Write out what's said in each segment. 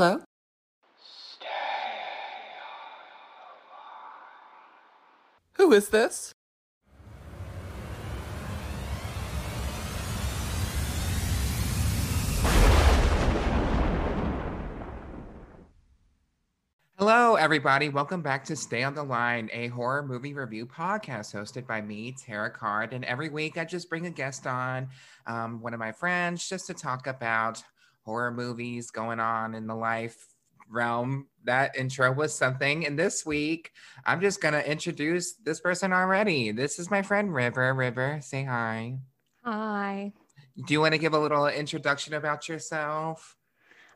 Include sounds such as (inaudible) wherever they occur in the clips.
Hello? Who is this? Hello, everybody. Welcome back to Stay on the Line, a horror movie review podcast hosted by me, Terrah Card. And every week I just bring a guest on, um, one of my friends, just to talk about horror movies going on in the life realm. That intro was something. And this week, I'm just going to introduce this person already. This is my friend River. River, say hi. Hi. Do you want to give a little introduction about yourself?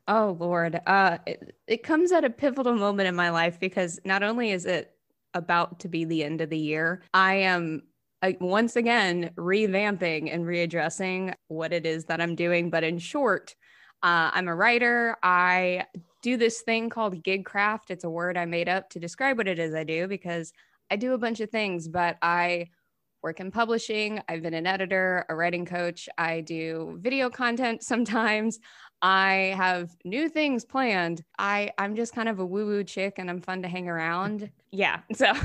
Oh Lord. Uh it, it comes at a pivotal moment in my life because not only is it about to be the end of the year, I am uh, once again revamping and readdressing what it is that I'm doing. But in short, uh, I'm a writer. I do this thing called gig craft. It's a word I made up to describe what it is I do because I do a bunch of things, but I work in publishing. I've been an editor, a writing coach. I do video content (laughs) sometimes. I have new things planned. I I'm just kind of a woo woo chick and I'm fun to hang around. Yeah. (laughs) So (laughs) no,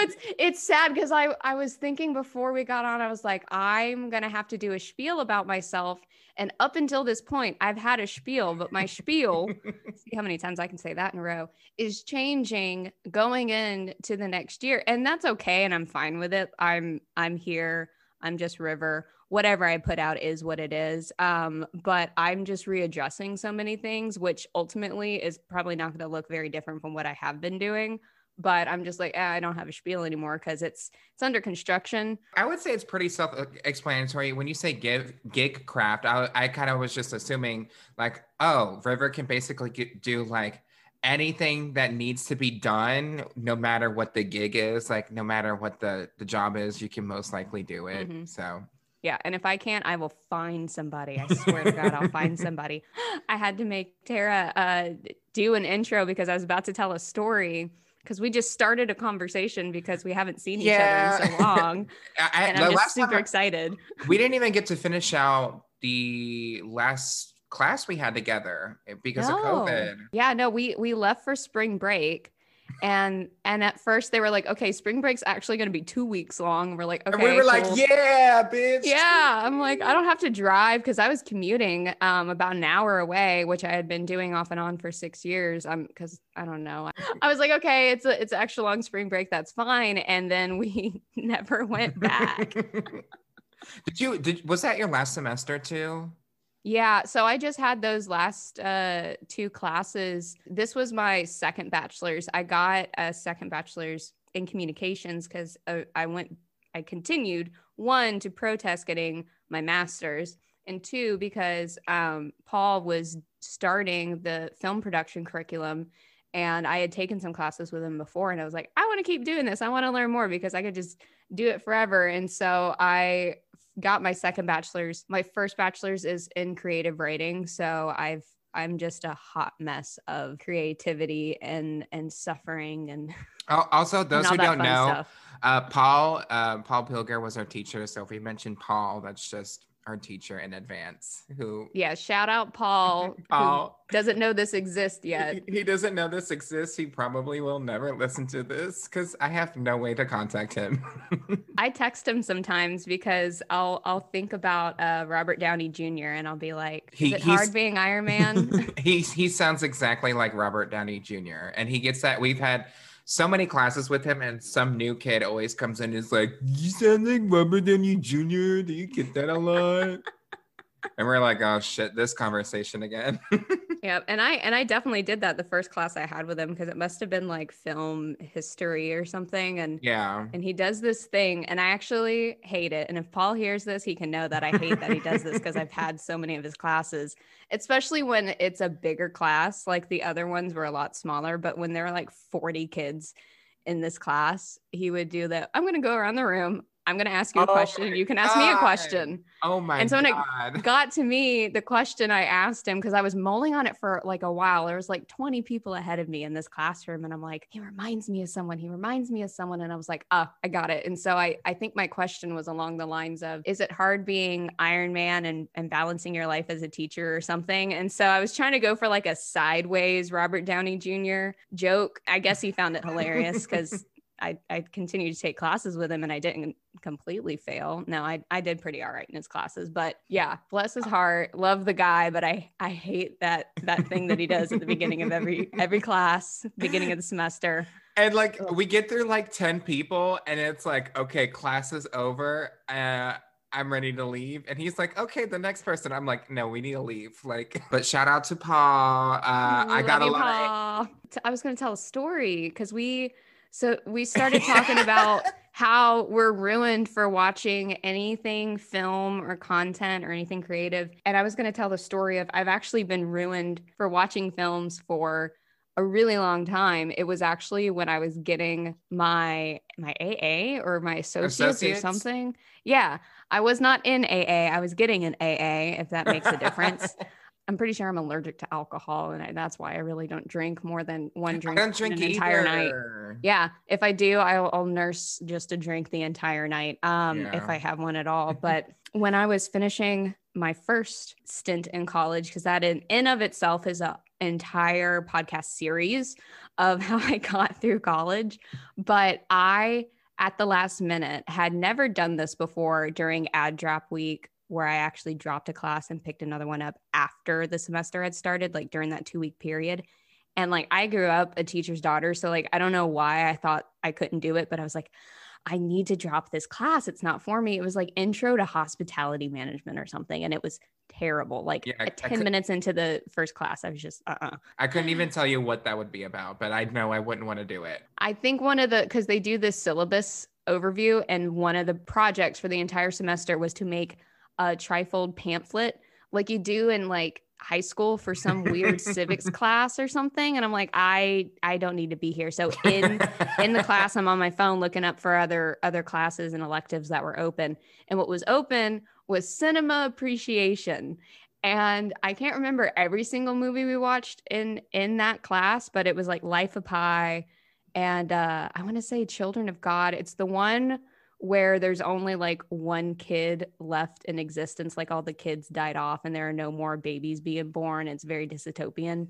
it's it's sad because I I was thinking before we got on I was like I'm going to have to do a spiel about myself and up until this point I've had a spiel, but my spiel (laughs) see how many times I can say that in a row is changing going into the next year and that's okay and I'm fine with it. I'm I'm here. I'm just River whatever I put out is what it is. Um, but I'm just readjusting so many things, which ultimately is probably not going to look very different from what I have been doing. But I'm just like, eh, I don't have a spiel anymore because it's it's under construction. I would say it's pretty self-explanatory. When you say give gig craft, I, I kind of was just assuming like, oh, River can basically get, do like anything that needs to be done no matter what the gig is like no matter what the the job is you can most likely do it mm-hmm. so yeah. And if I can't, I will find somebody. I swear to God, I'll find (laughs) somebody. I had to make Terrah uh, do an intro because I was about to tell a story because we just started a conversation because we haven't seen each yeah. other in so (laughs) long. I, and I'm just super I, excited. We didn't even get to finish out the last class we had together because no. of COVID. Yeah, no, we we left for spring break and and at first they were like okay spring break's actually going to be two weeks long. We're like okay and we were cool. like yeah bitch. Yeah i'm like i don't have to drive because i was commuting um about an hour away which i had been doing off and on for six years. Um because i don't know. I was like okay it's a it's an extra long spring break that's fine. And then we (laughs) never went back. (laughs) Did you did was that your last semester too yeah, so I just had those last uh, two classes. This was my second bachelor's. I got a second bachelor's in communications because uh, I went, I continued one to protest getting my master's, and two because um, Paul was starting the film production curriculum. And I had taken some classes with him before, and I was like, I want to keep doing this. I want to learn more because I could just do it forever. And so I got my second bachelor's. My first bachelor's is in creative writing, so I've I'm just a hot mess of creativity and and suffering and (laughs) also those who don't know, uh, Paul uh, Paul Pilger was our teacher. So if we mentioned Paul, that's just our teacher in advance who yeah shout out paul (laughs) paul. doesn't know this exists yet. he, he, doesn't know this exists. He probably will never listen to this because i have no way to contact him. (laughs) I text him sometimes because i'll i'll think about uh, robert downey jr and i'll be like is he, it hard being iron man? (laughs) He he sounds exactly like robert downey jr and he gets that. We've had so many classes with him, and some new kid always comes in and is like, "You sound like Robert Downey Jr." Do you get that a lot? (laughs) and we're like, "Oh shit, this conversation again." (laughs) yeah, and I and I definitely did that the first class I had with him because it must have been like film history or something. And yeah, and he does this thing, and I actually hate it. And if Paul hears this, he can know that I hate that he does this because I've had so many of his classes especially when it's a bigger class. Like the other ones were a lot smaller, but when there are like 40 kids in this class, he would do that. I'm going to go around the room. I'm going to ask you a Oh question. You can ask me a question. Oh my god. And so when it got to me, the question I asked him, because I was mulling on it for like a while. There was like 20 people ahead of me in this classroom. And I'm like, he reminds me of someone. He reminds me of someone. And I was like, oh, I got it. And so I, I think my question was along the lines of, is it hard being Iron Man and, and balancing your life as a teacher or something? And so I was trying to go for like a sideways Robert Downey Jr. joke. I guess he found it hilarious because I, I continued to take classes with him and I didn't completely fail. No, I, I did pretty all right in his classes, but yeah, bless his heart. Love the guy, but I, I hate that, that thing that he does at the beginning of every, (laughs) every class, beginning of the semester. And like we get through like 10 people and it's like, okay, class is over. Uh I'm ready to leave. And he's like, okay, the next person. I'm like, no, we need to leave. Like, but shout out to Paul. Uh, I got a lot of Paul. Was going to tell a story because we, so we started (laughs) talking about how we're ruined for watching anything film or content or anything creative. And I was going to tell the story of I've actually been ruined for watching films for a really long time. It was actually when I was getting my my AA or my associates, Associates? or something. Yeah, I was not in AA. I was getting an AA if that makes a difference. (laughs) I'm pretty sure I'm allergic to alcohol, and I, that's why I really don't drink more than one I drink, don't drink an entire night. Yeah, if I do, I'll, I'll nurse just a drink the entire night, um, if I have one at all. (laughs) But when I was finishing my first stint in college, because that in, in of itself is a entire podcast series of (laughs) how I got through college, but I at the last minute had never done this before during ad drop week where I actually dropped a class and picked another one up after the semester had started, like during that two week period. And like I grew up a teacher's daughter. So like I don't know why I thought I couldn't do it, but I was like, I need to drop this class. It's not for me. It was like intro to hospitality management or something. And it was terrible. Like Yeah, I- I 10 could- minutes into the first class, I was just, uh uh I couldn't even tell you what that would be about, but I know I wouldn't want to do it. I think one of the because they do this syllabus overview, and one of the projects for the entire semester was to make a trifold pamphlet, like you do in like high school for some weird civics (laughs) class or something. And I'm like, I I don't need to be here. So in in the class, I'm on my phone looking up for other other classes and electives that were open. And what was open was cinema appreciation. And I can't remember every single movie we watched in in that class, but it was like Life of Pi and uh I want to say Children of God. It's the one where there's only like one kid left in existence like all the kids died off and there are no more babies being born. It's very dystopian.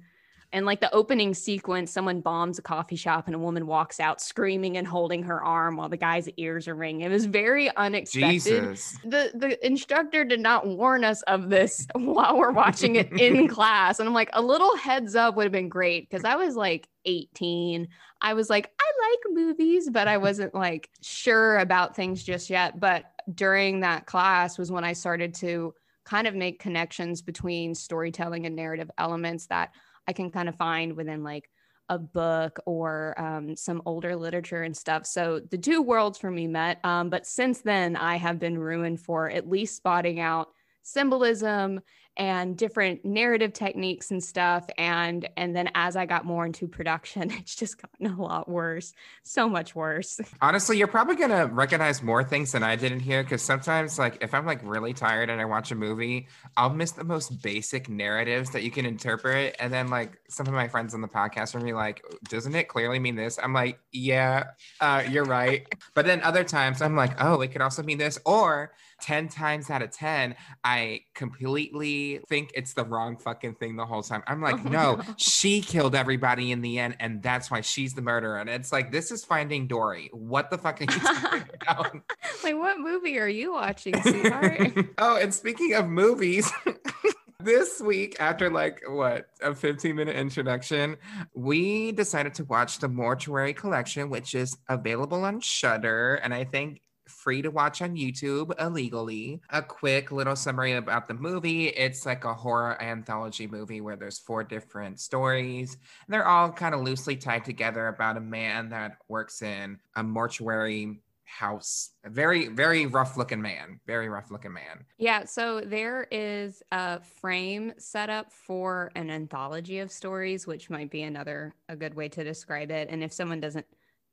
And like the opening sequence, someone bombs a coffee shop and a woman walks out screaming and holding her arm while the guy's ears are ringing. It was very unexpected Jesus. the the instructor did not warn us of this (laughs) while we're watching it in (laughs) class and i'm like a little heads up would have been great because i was like 18 i was like i like movies but i wasn't like sure about things just yet but during that class was when i started to kind of make connections between storytelling and narrative elements that i can kind of find within like a book or um, some older literature and stuff. So the two worlds for me met. Um, but since then, I have been ruined for at least spotting out symbolism and different narrative techniques and stuff. And and then as I got more into production, (laughs) it's just gotten a lot worse, so much worse. Honestly, you're probably gonna recognize more things than I did in here because sometimes, like, if I'm like really tired and I watch a movie, I'll miss the most basic narratives that you can interpret. And then, like, some of my friends on the podcast are be like, "Doesn't it clearly mean this?" I'm like, "Yeah, uh, you're right." But then other times, I'm like, "Oh, it could also mean this." Or ten times out of ten, I completely think it's the wrong fucking thing the whole time. I'm like, Oh, "No, no. she killed everybody in the end, and that's why she's the murderer." And it's like, this is Finding Dory. What the fuck are you talking (laughs) about? like, what movie are you watching, sweetheart? (laughs) oh, and speaking of movies. (laughs) This week, after like what a 15 minute introduction, we decided to watch the Mortuary Collection, which is available on Shudder, and I think free to watch on YouTube illegally. A quick little summary about the movie: it's like a horror anthology movie where there's four different stories. They're all kind of loosely tied together about a man that works in a mortuary house. A very, very rough looking man. Very rough looking man. Yeah, so there is a frame set up for an anthology of stories, which might be another a good way to describe it. And if someone doesn't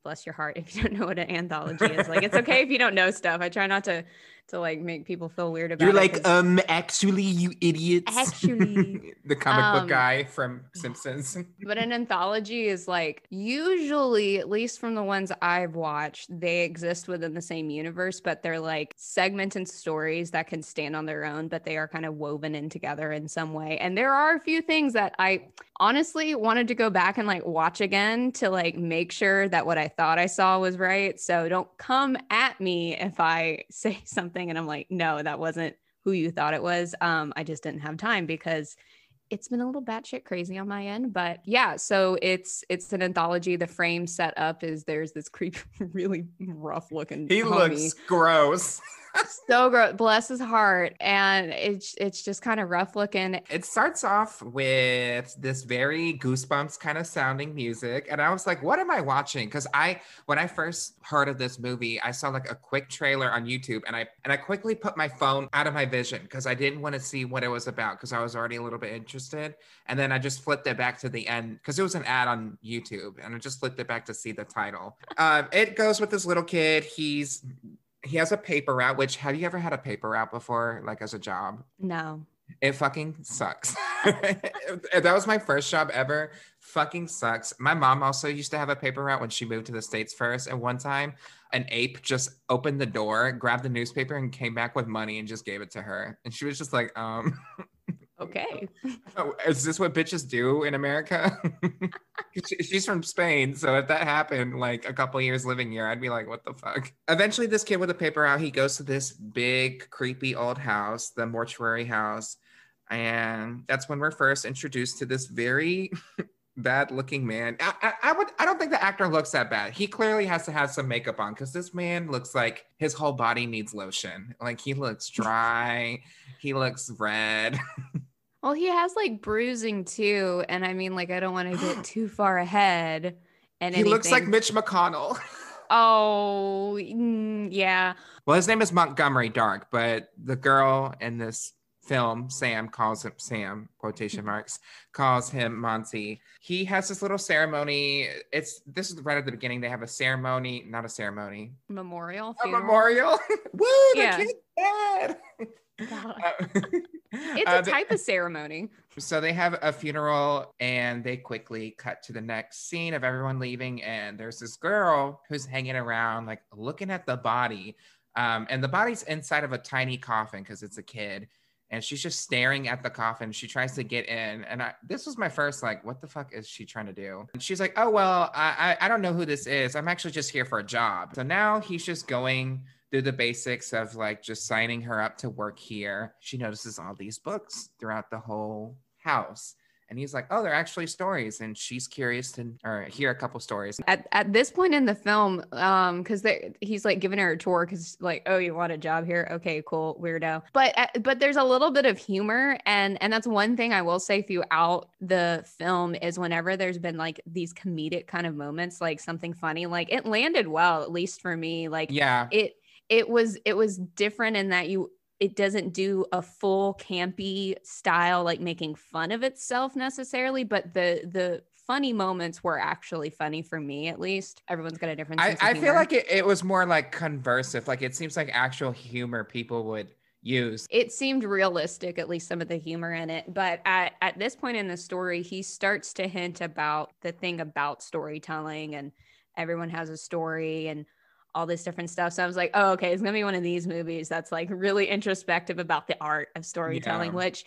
bless your heart if you don't know what an (laughs) anthology is. Like it's okay if you don't know stuff. I try not to to like make people feel weird about You're like, um, actually, you idiots. Actually. (laughs) the comic Um, book guy from Simpsons. (laughs) but an anthology is like usually, at least from the ones I've watched, they exist within the same universe, but they're like segmented stories that can stand on their own, but they are kind of woven in together in some way. And there are a few things that I honestly wanted to go back and like watch again to like make sure that what I thought I saw was right. So don't come at me if I (laughs) say something and I'm like, no, that wasn't who you thought it was. Um, I just didn't have time because it's been a little batshit crazy on my end, but yeah. So it's it's an anthology. The frame set up is there's this creepy, (laughs) really rough looking. He homie. looks gross. (laughs) so gross. Bless his heart, and it's it's just kind of rough looking. It starts off with this very goosebumps kind of sounding music. And I was like, what am I watching? Because I when I first heard of this movie, I saw like a quick trailer on YouTube and I and I quickly put my phone out of my vision because I didn't want to see what it was about because I was already a little bit interested. And then I just flipped it back to the end because it was an ad on YouTube and I just flipped it back to see the title. Um, it goes with this little kid. He's he has a paper route, which have you ever had a paper route before, like as a job? No, It fucking sucks. (laughs) that was my first job ever. Fucking sucks. My mom also used to have a paper route when she moved to the States first. And one time, an ape just opened the door, grabbed the newspaper, and came back with money and just gave it to her. And she was just like, um, (laughs) okay. (laughs) oh, is this what bitches do in America? (laughs) She's from Spain. So if that happened like a couple years living here, I'd be like, what the fuck? Eventually, this kid with a paper out, he goes to this big, creepy old house, the mortuary house. And that's when we're first introduced to this very (laughs) bad looking man. I, I, I would I don't think the actor looks that bad. He clearly has to have some makeup on because this man looks like his whole body needs lotion. Like he looks dry, he looks red. Well, he has like bruising too, and I mean, like, I don't want to get (gasps) too far ahead. And he looks like Mitch McConnell. (laughs) Oh, mm, yeah. Well, his name is Montgomery Dark, but the girl in this film, Sam calls him Sam, quotation marks, calls him Monty. He has this little ceremony. It's this is right at the beginning. They have a ceremony, not a ceremony, Memorial. a funeral? memorial. (laughs) Woo, the Yeah. kid's (laughs) dead. Uh, (laughs) It's uh, a type of ceremony. so they have a funeral and they quickly cut to the next scene of everyone leaving and there's this girl who's hanging around like looking at the body. Um, and the body's inside of a tiny coffin because it's a kid and she's just staring at the coffin. She tries to get in and I, this was my first like what the fuck is she trying to do? And she's like oh well I, I i don't know who this is. I'm actually just here for a job. So now he's just going through the basics of like just signing her up to work here. She notices all these books throughout the whole house. And he's like, oh, they're actually stories. And she's curious to or hear a couple stories. At, at this point in the film, um, because he's like giving her a tour, because like, oh, you want a job here? Okay, cool, weirdo. But uh, but there's a little bit of humor, and and that's one thing I will say throughout the film is whenever there's been like these comedic kind of moments, like something funny, like it landed well, at least for me. Like Yeah. it it was it was different in that you it doesn't do a full campy style like making fun of itself necessarily but the the funny moments were actually funny for me at least everyone's got a different I, I feel like it, it was more like conversive. Like it seems like actual humor people would use. it seemed realistic at least some of the humor in it but at, at this point in the story he starts to hint about the thing about storytelling and everyone has a story and all this different stuff. So i was like oh okay it's gonna be one of these movies that's like really introspective about the art of storytelling Yeah. which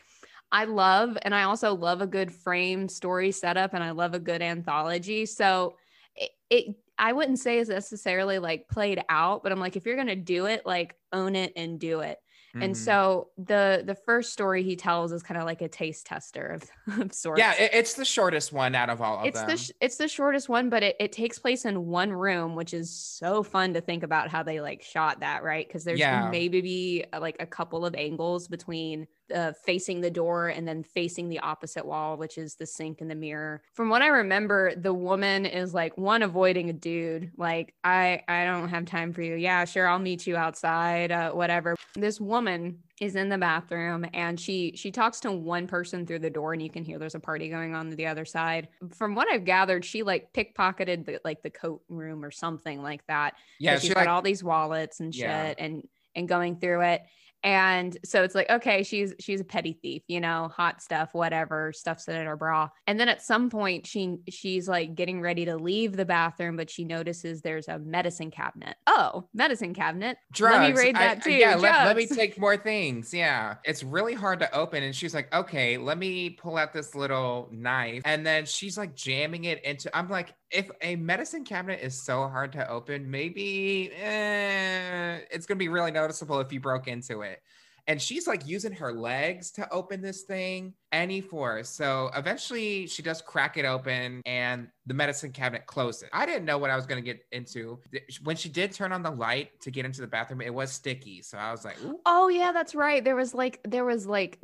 i love and i also love a good frame story setup and i love a good anthology. So it, it i wouldn't say it's necessarily like played out but i'm like if you're gonna do it like own it and do it and Mhm. so the the first story he tells is kind of like a taste tester of, (laughs) of sorts. yeah, it- it's the shortest one out of all of it's them. the sh- it's the shortest one, but it, it takes place in one room, which is so fun to think about how they like shot that, right? Because there's Yeah. maybe be uh, like a couple of angles between uh, facing the door and then facing the opposite wall, which is the sink and the mirror. From what I remember, the woman is like one avoiding a dude. Like, I I don't have time for you. Yeah, sure, I'll meet you outside, uh, whatever. This woman is in the bathroom and she she talks to one person through the door and you can hear there's a party going on the other side from what i've gathered she like pickpocketed the like the coat room or something like that Yeah, she's she, got like- all these wallets and shit Yeah. and and going through it and so it's like okay she's she's a petty thief you know hot stuff whatever stuffs it in her bra and then at some point she she's like getting ready to leave the bathroom but she notices there's a medicine cabinet oh medicine cabinet drugs. let me read I- that too yeah, let, let me take more things. Yeah. It's really hard to open. And she's like, okay, let me pull out this little knife. And then she's like jamming it into, I'm like, if a medicine cabinet is so hard to open, maybe eh, it's going to be really noticeable if you broke into it. And she's like using her legs to open this thing, any force. So eventually she does crack it open and the medicine cabinet closes. I didn't know what I was going to get into. When she did turn on the light to get into the bathroom, it was sticky. So I was like, Ooh. Oh yeah, that's right. There was like there was like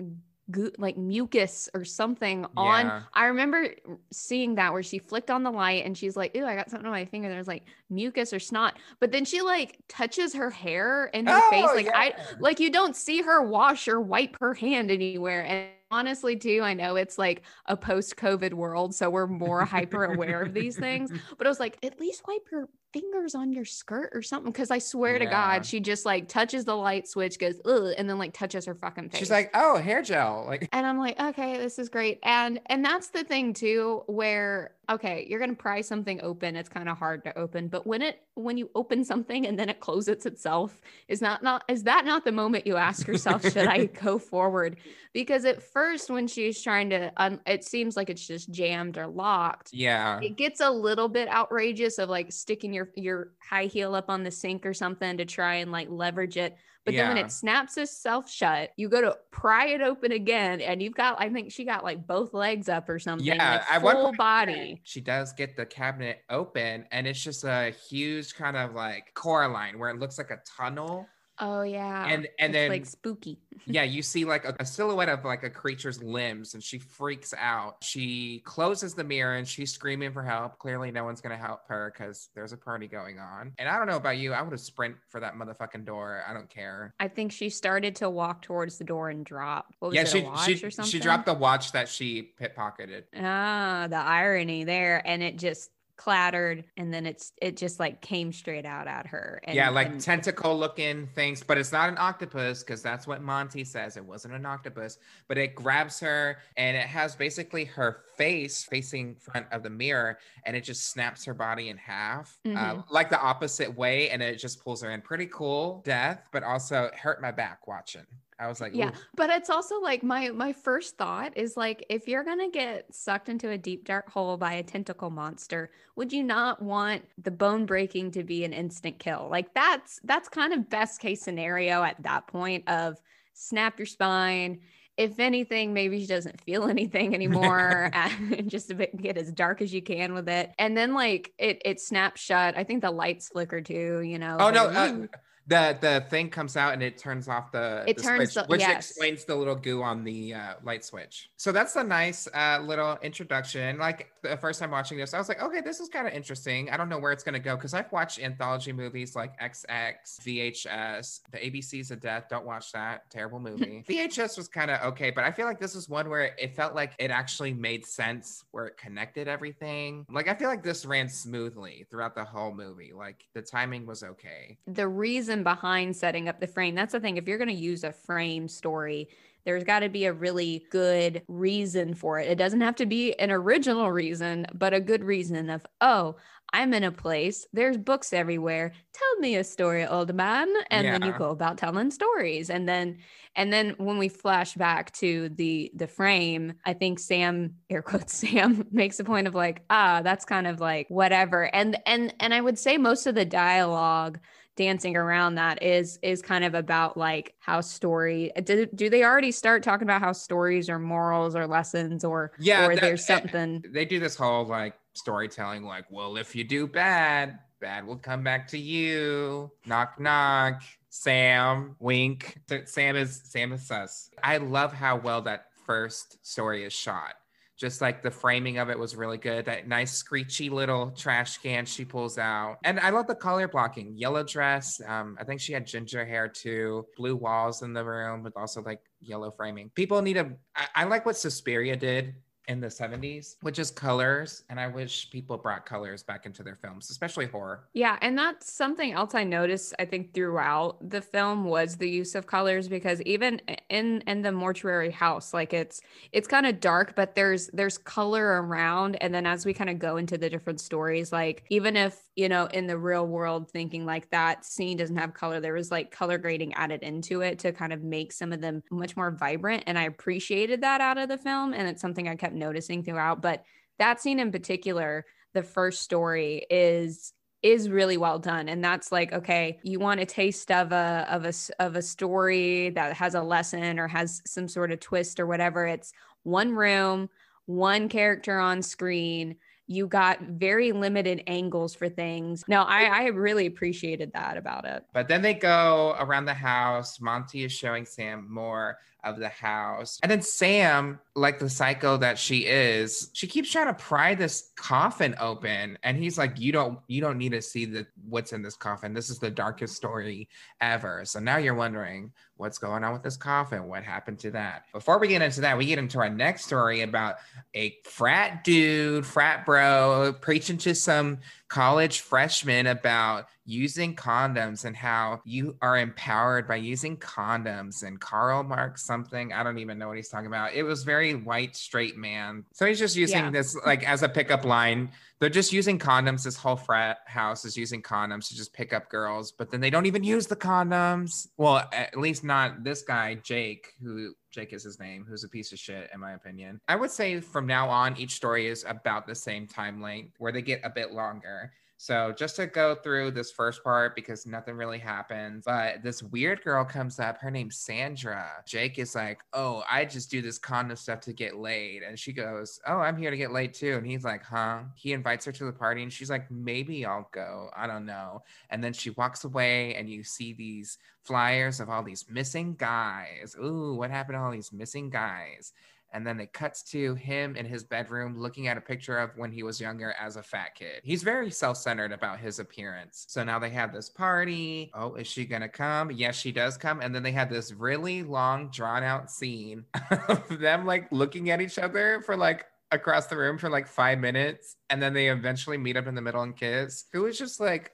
goo like mucus or something on. Yeah. I remember seeing that where she flicked on the light and she's like, "Ooh, I got something on my finger." There's like mucus or snot, but then she like touches her hair and her face. Oh, Like I like you don't see her wash or wipe her hand anywhere. And honestly, too, I know it's like a post-COVID world, so we're more hyper aware of these things. (laughs) But I was like, at least wipe your fingers on your skirt or something. Cause I swear to God, she just like touches the light switch, goes, ugh, and then like touches her fucking face. She's like, oh, hair gel. Like, and I'm like, okay, this is great. And and that's the thing too, where okay, you're gonna pry something open. It's kind of hard to open, but when it when you open something and then it closes itself, is not not is that not the moment you ask yourself, should I (laughs) go forward? Because at first, when she's trying to, un- it seems like it's just jammed or locked yeah. it gets a little bit outrageous of like sticking your your high heel up on the sink or something to try and like leverage it but then when it snaps itself shut you go to pry it open again and you've got i think she got like both legs up or something Yeah, like full point- body She does get the cabinet open, and it's just a huge kind of like Coraline where it looks like a tunnel. Oh yeah And and It's, then like spooky (laughs) yeah, you see like a, a silhouette of like a creature's limbs, and she freaks out. She closes the mirror and she's screaming for help. Clearly, no one's gonna help her because there's a party going on. And I don't know about you, I would have sprint for that motherfucking door. I don't care. i think she started to walk towards the door and dropped what was yeah, it, she a watch she or something she dropped the watch that she pickpocketed. ah the irony there and it just clattered and then it's it just like came straight out at her and, yeah, like and- tentacle looking things, but it's not an octopus because that's what Monty says. It wasn't an octopus, but it grabs her and it has basically her face facing front of the mirror and it just snaps her body in half, uh, Mhm. like the opposite way, and it just pulls her in. Pretty cool death, but also hurt my back watching. I was like, yeah but it's also like my my first thought is like if you're gonna get sucked into a deep dark hole by a tentacle monster would you not want the bone breaking to be an instant kill? Like that's that's kind of best case scenario at that point of snap your spine. If anything maybe she doesn't feel (laughs) anything anymore and (laughs) (laughs) just a bit get as dark as you can with it. And then like it it snaps shut. I think the lights flicker too you know Oh no, but uh, the the thing comes out and it turns off the, It the turns switch, the- which yes. explains the little goo on the uh, light switch. So that's a nice uh, little introduction. Like the first time watching this, I was like, okay, this is kind of interesting. I don't know where it's gonna go because I've watched anthology movies like XX, VHS, the ABCs of Death. Don't watch that terrible (laughs) movie. VHS was kind of okay, but I feel like this is one where it felt like it actually made sense, where it connected everything. Like I feel like this ran smoothly throughout the whole movie. Like the timing was okay. the reason behind setting up the frame. That's the thing if you're going to use a frame story there's got to be a really good reason for it. It doesn't have to be an original reason but a good reason of oh i'm in a place there's books everywhere tell me a story old man and then you go about telling stories. And then and then when we flash back to the the frame i think sam air quotes (laughs) sam makes a point of like ah that's kind of like whatever. And and and i would say most of the dialogue dancing around that is is kind of about like how story do, do they already start talking about how stories or morals or lessons or Yeah, or that- there's something they do this whole like storytelling like well if you do bad bad will come back to you. Knock knock. Sam, wink. Sam is Sam is sus. I love how well that first story is shot. Just like the framing of it was really good. That nice screechy little trash can she pulls out. And I love the color blocking. Yellow dress. Um, I think she had ginger hair too. Blue walls in the room with also like yellow framing. People need a I, I like what Suspiria did in the 70s, which is colors. And I wish people brought colors back into their films, especially horror. Yeah. And that's something else I noticed, I think, throughout the film was the use of colors because even in in the mortuary house, like it's it's kind of dark, but there's there's color around. And then as we kind of go into the different stories, like even if, you know, in the real world thinking like that scene doesn't have color, there was like color grading added into it to kind of make some of them much more vibrant. And I appreciated that out of the film. And it's something I kept kept noticing throughout. But that scene in particular, the first story is is really well done and that's like okay you want a taste of a of a of a story that has a lesson or has some sort of twist or whatever it's one room one character on screen you got very limited angles for things. No, I, I really appreciated that about it. But then they go around the house. Monty is showing Sam more of the house. And then Sam, like the psycho that she is, she keeps trying to pry this coffin open. And he's like, You don't you don't need to see the what's in this coffin. This is the darkest story ever. So now you're wondering what's going on with this coffin? What happened to that? Before we get into that, we get into our next story about a frat dude, frat bro, preaching to some college freshmen about using condoms and how you are empowered by using condoms. And Karl Marx something, I don't even know what he's talking about. It was very white, straight man. So he's just using yeah. this like as a pickup line. They're just using condoms. This whole frat house is using condoms to just pick up girls, but then they don't even use the condoms. Well, at least not this guy, Jake, who Jake is his name, who's a piece of shit, in my opinion. I would say from now on, each story is about the same time length where they get a bit longer. So just to go through this first part because nothing really happens, but this weird girl comes up. Her name's Sandra. Jake is like, "Oh, I just do this condom stuff to get laid," and she goes, "Oh, I'm here to get laid too." And he's like, "Huh?" He invites her to the party, and she's like, "Maybe I'll go. I don't know." And then she walks away, and you see these flyers of all these missing guys. Ooh, what happened to all these missing guys? And then it cuts to him in his bedroom looking at a picture of when he was younger as a fat kid. He's very self-centered about his appearance. So now they have this party. Oh, is she gonna come? Yes, she does come. And then they have this really long, drawn out scene (laughs) of them like looking at each other for like across the room for like five minutes. And then they eventually meet up in the middle and kiss. It was just like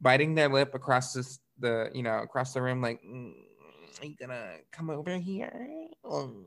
biting their lip across this, the, you know, across the room, like, mm, are you gonna come over here? Mm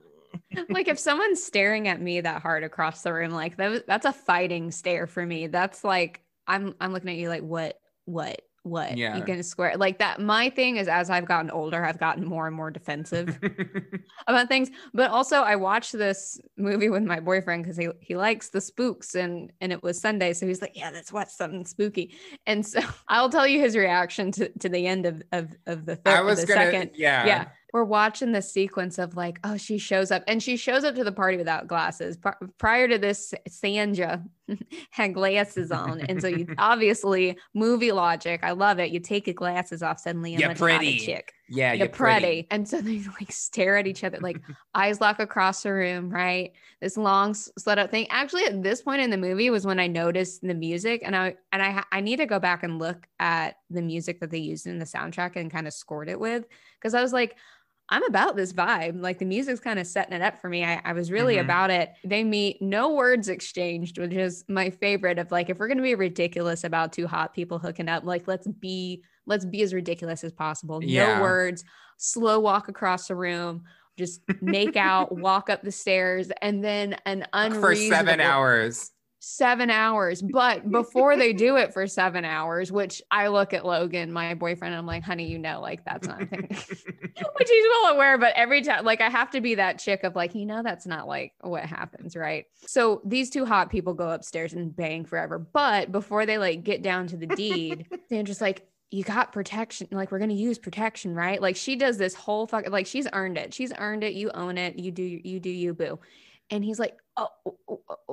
like if someone's staring at me that hard across the room, like that, that's a fighting stare for me. That's like I'm I'm looking at you like what what what? Yeah. you gonna square like that my thing is as i've gotten older i've gotten more and more defensive (laughs) about things. But also i watched this movie with my boyfriend because he, he likes the spooks and and it was sunday. So he's like yeah that's what's something spooky. And so (laughs) i'll tell you his reaction to, to the end of of, of the third i was the gonna second. yeah. Yeah we're watching the sequence of like, oh, she shows up and she shows up to the party without glasses. prior to this, Sandra (laughs) had glasses on. And so you (laughs) obviously movie logic. I love it. You take your glasses off suddenly and you're pretty. chick. Yeah, you're, you're pretty. pretty. And so they like stare at each other, like (laughs) eyes lock across the room, right? This long slid out thing. Actually, at this point in the movie was when I noticed the music, and I and I I need to go back and look at the music that they used in the soundtrack and kind of scored it with because I was like, I'm about this vibe. Like the music's kind of setting it up for me. I, I was really mm-hmm. about it. They meet, no words exchanged, which is my favorite of like, if we're going to be ridiculous about two hot people hooking up, like let's be, let's be as ridiculous as possible. Yeah. No words, slow walk across the room, just make out, (laughs) walk up the stairs, and then an unreasonable for seven hours seven hours. But (laughs) before they do it for seven hours, which I look at Logan, my boyfriend, I'm like, honey, you know, like that's not thing. (laughs) which he's well aware, but every time, like, I have to be that chick of like, you know, that's not like what happens, right? So these two hot people go upstairs and bang forever. But before they like get down to the deed, (laughs) they're just like, you got protection. Like, we're going to use protection, right? Like, she does this whole fuck, like, she's earned it. She's earned it. You own it. You do, you do, you boo. And he's like, Oh,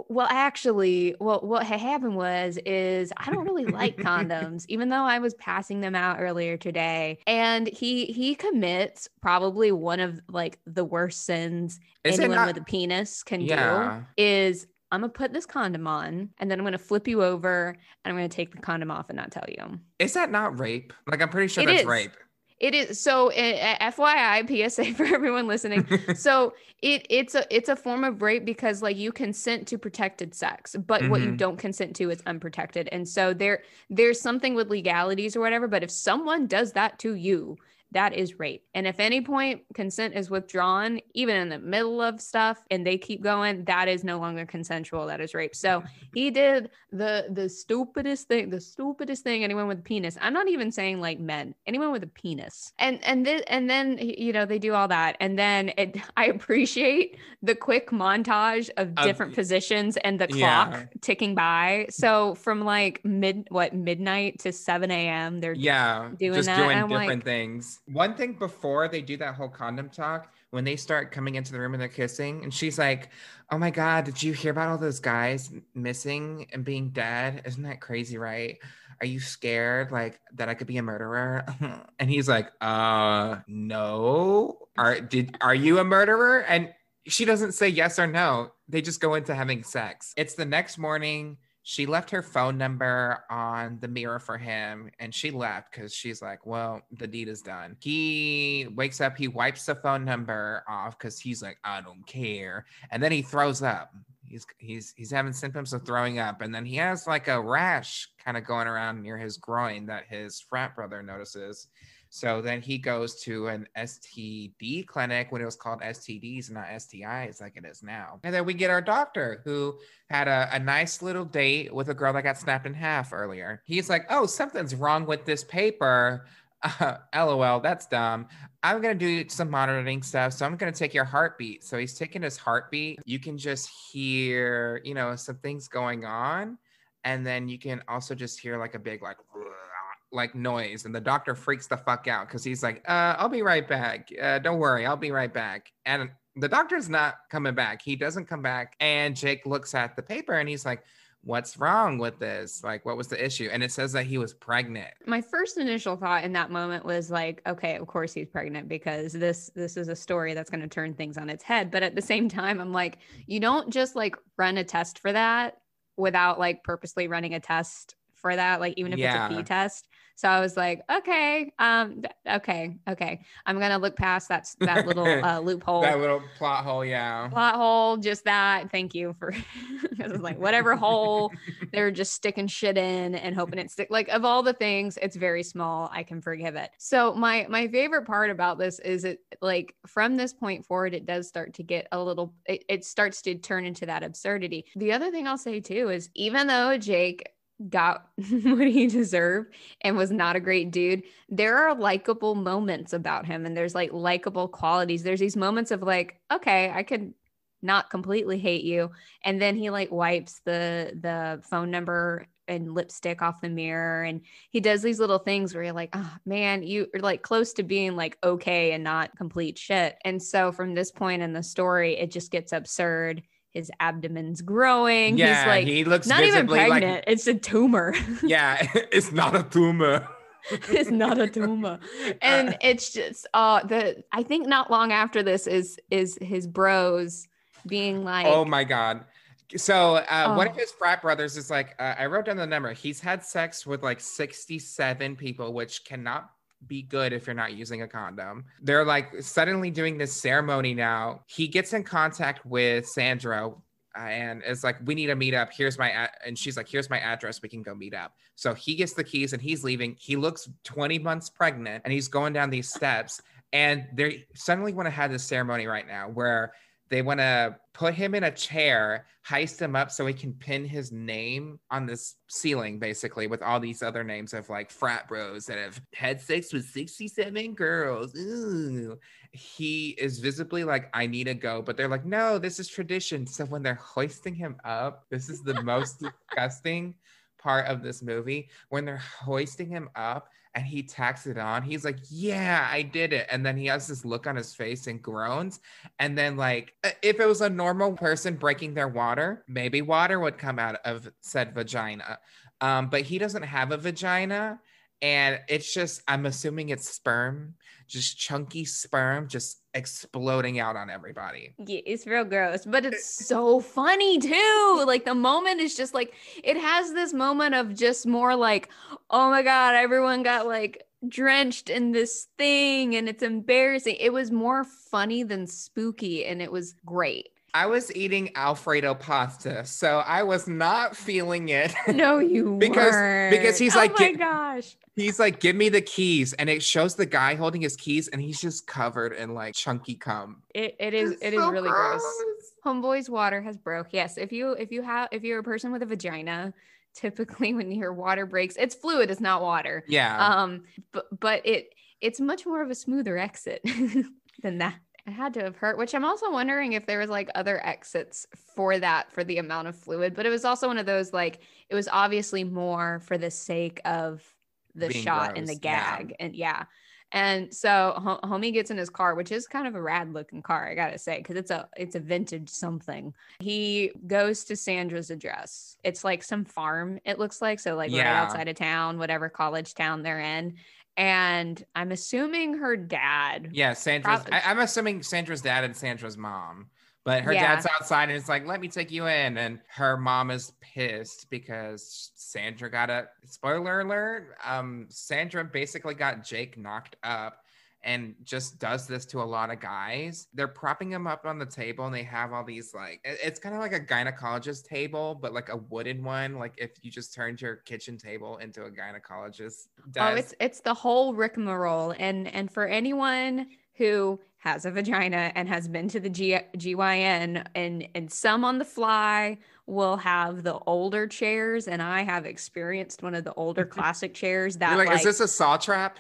well, actually, well, what had happened was is I don't really like (laughs) condoms, even though I was passing them out earlier today. And he he commits probably one of like the worst sins Is anyone not- with a penis can Yeah. do is I'm gonna put this condom on and then I'm gonna flip you over and I'm gonna take the condom off and not tell you. Is that not rape? Like, I'm pretty sure It that's is. rape. It is so uh, FYI PSA (laughs) for everyone listening. (laughs) so it it's a it's a form of rape because like you consent to protected sex but what you Mhm. don't consent to is unprotected and so there there's something with legalities or whatever but if someone does that to you that is rape. And if any point consent is withdrawn even in the middle of stuff and they keep going that is no longer consensual that is rape. So (laughs) he did the the stupidest thing the stupidest thing anyone with a penis i'm not even saying like men anyone with a penis. And and then and then you know they do all that. And then it (laughs) i appreciate the quick montage of different positions and the clock Yeah. ticking by. So from like mid what midnight to 7 a.m they're Yeah, doing just that, doing different like- things. One thing before they do that whole condom talk, when they start coming into the room and they're kissing, and she's like, "Oh my god, did you hear about all those guys missing and being dead? Isn't that crazy, right? Are you scared like that I could be a murderer?" (laughs) and he's like, "Uh, no. Are did are you a murderer?" And she doesn't say yes or no. They just go into having sex. It's the next morning. She left her phone number on the mirror for him and she left because she's like, well, the deed is done. He wakes up, he wipes the phone number off because he's like, I don't care. And then he throws up. He's he's he's having symptoms of throwing up. And then he has like a rash kind of going around near his groin that his frat brother notices. So then he goes to an STD clinic when it was called STDs, not STIs like it is now. And then we get our doctor who had a, a nice little date with a girl that got snapped in half earlier. He's like, oh, something's wrong with this paper. (laughs) Uh, LOL, that's dumb. I'm going to do some monitoring stuff. So I'm going to take your heartbeat. So he's taking his heartbeat. You can just hear, you know, some things going on. And then you can also just hear like a big, like, like noise and the doctor freaks the fuck out because he's like uh i'll be right back. Uh, don't worry i'll be right back. And the doctor's not coming back. He doesn't come back. And jake looks at the paper and he's like what's wrong with this? Like what was the issue? And it says that he was pregnant. My first initial thought in that moment was like okay of course he's pregnant because this this is a story that's going to turn things on its head. But at the same time i'm like you don't just like run a test for that without like purposely running a test for that like even if it's a Yeah. test so i was like okay um okay okay i'm gonna look past that that little (laughs) uh, loophole. That little plot hole yeah. Plot hole just that thank you for (laughs) because it's like whatever hole (laughs) they're just sticking shit in and hoping it stick like of all the things it's very small i can forgive it. So my my favorite part about this is it like from this point forward it does start to get a little it, it starts to turn into that absurdity. The other thing i'll say too is even though jake got (laughs) what he deserved and was not a great dude there are likable moments about him and there's like likable qualities. There's these moments of like okay i could not completely hate you and then he like wipes the the phone number and lipstick off the mirror and he does these little things where you're like oh man you are like close to being like okay and not complete shit. And so from this point in the story it just gets absurd his abdomen's growing. Yeah he's like he looks not even pregnant like it's a tumor. (laughs) Yeah (laughs) it's not a tumor. (laughs) It's not a tumor. And it's just uh the i think not long after this is is his bros being like oh my god. So uh, one of Oh. his frat brothers is like uh, i wrote down the number. He's had sex with like 67 people which cannot be good if you're not using a condom. They're like suddenly doing this ceremony now. He gets in contact with sandra uh, and it's like we need to meet up here's my a-, and she's like here's my address. We can go meet up. So he gets the keys and he's leaving. He looks 20 months pregnant and he's going down these steps. And they suddenly want to have this ceremony right now where they want to put him in a chair, heist him up so he can pin his name on this ceiling, basically, with all these other names of like frat bros that have had sex with 67 girls. Ooh. He is visibly like, I need to go, but they're like, no, this is tradition. So when they're hoisting him up, this is the most (laughs) disgusting part of this movie when they're hoisting him up and he tacks it on. He's like, "Yeah, I did it." And then he has this look on his face and groans. And then like if it was a normal person breaking their water, maybe water would come out of said vagina. Um, but he doesn't have a vagina and it's just i'm assuming it's sperm just chunky sperm just exploding out on everybody. Yeah it's real gross but it's (laughs) so funny too. Like the moment is just like it has this moment of just more like oh my god everyone got like drenched in this thing and it's embarrassing. It was more funny than spooky and it was great I was eating Alfredo pasta, so I was not feeling it. (laughs) No, you (laughs) because weren't. because he's like, oh like, my gosh, he's like, give me the keys, and it shows the guy holding his keys, and he's just covered in like chunky cum. it, it is It's it is so really gross. Homeboy's water has broke. Yes, if you if you have if you're a person with a vagina, typically (laughs) when your water breaks, it's fluid, it's not water. Yeah, Um, but but it it's much more of a smoother exit than that. It had to have hurt, which I'm also wondering if there was like other exits for that for the amount of fluid. But it was also one of those like it was obviously more for the sake of the Being shot and the gross, yeah. gag, and yeah. And so Ho- homie gets in his car, which is kind of a rad looking car, I gotta say, because it's a it's a vintage something. He goes to Sandra's address. It's like some farm, it looks like, so like right outside of town, whatever college town they're in. And I'm assuming her dad. yeah. Sandra's. I, I'm assuming Sandra's dad and Sandra's mom. But her Yeah. dad's outside and it's like, let me take you in. And her mom is pissed because Sandra got a spoiler alert. Um, Sandra basically got Jake knocked up and just does this to a lot of guys. They're propping him up on the table and they have all these like it's kind of like a gynecologist table, but like a wooden one. Like if you just turned your kitchen table into a gynecologist. Oh, it's it's the whole rigmarole. And and for anyone who has a vagina and has been to the G, GYN and and some on the fly will have the older chairs and I have experienced one of the older (laughs) classic chairs that You're like, like, is this a saw trap?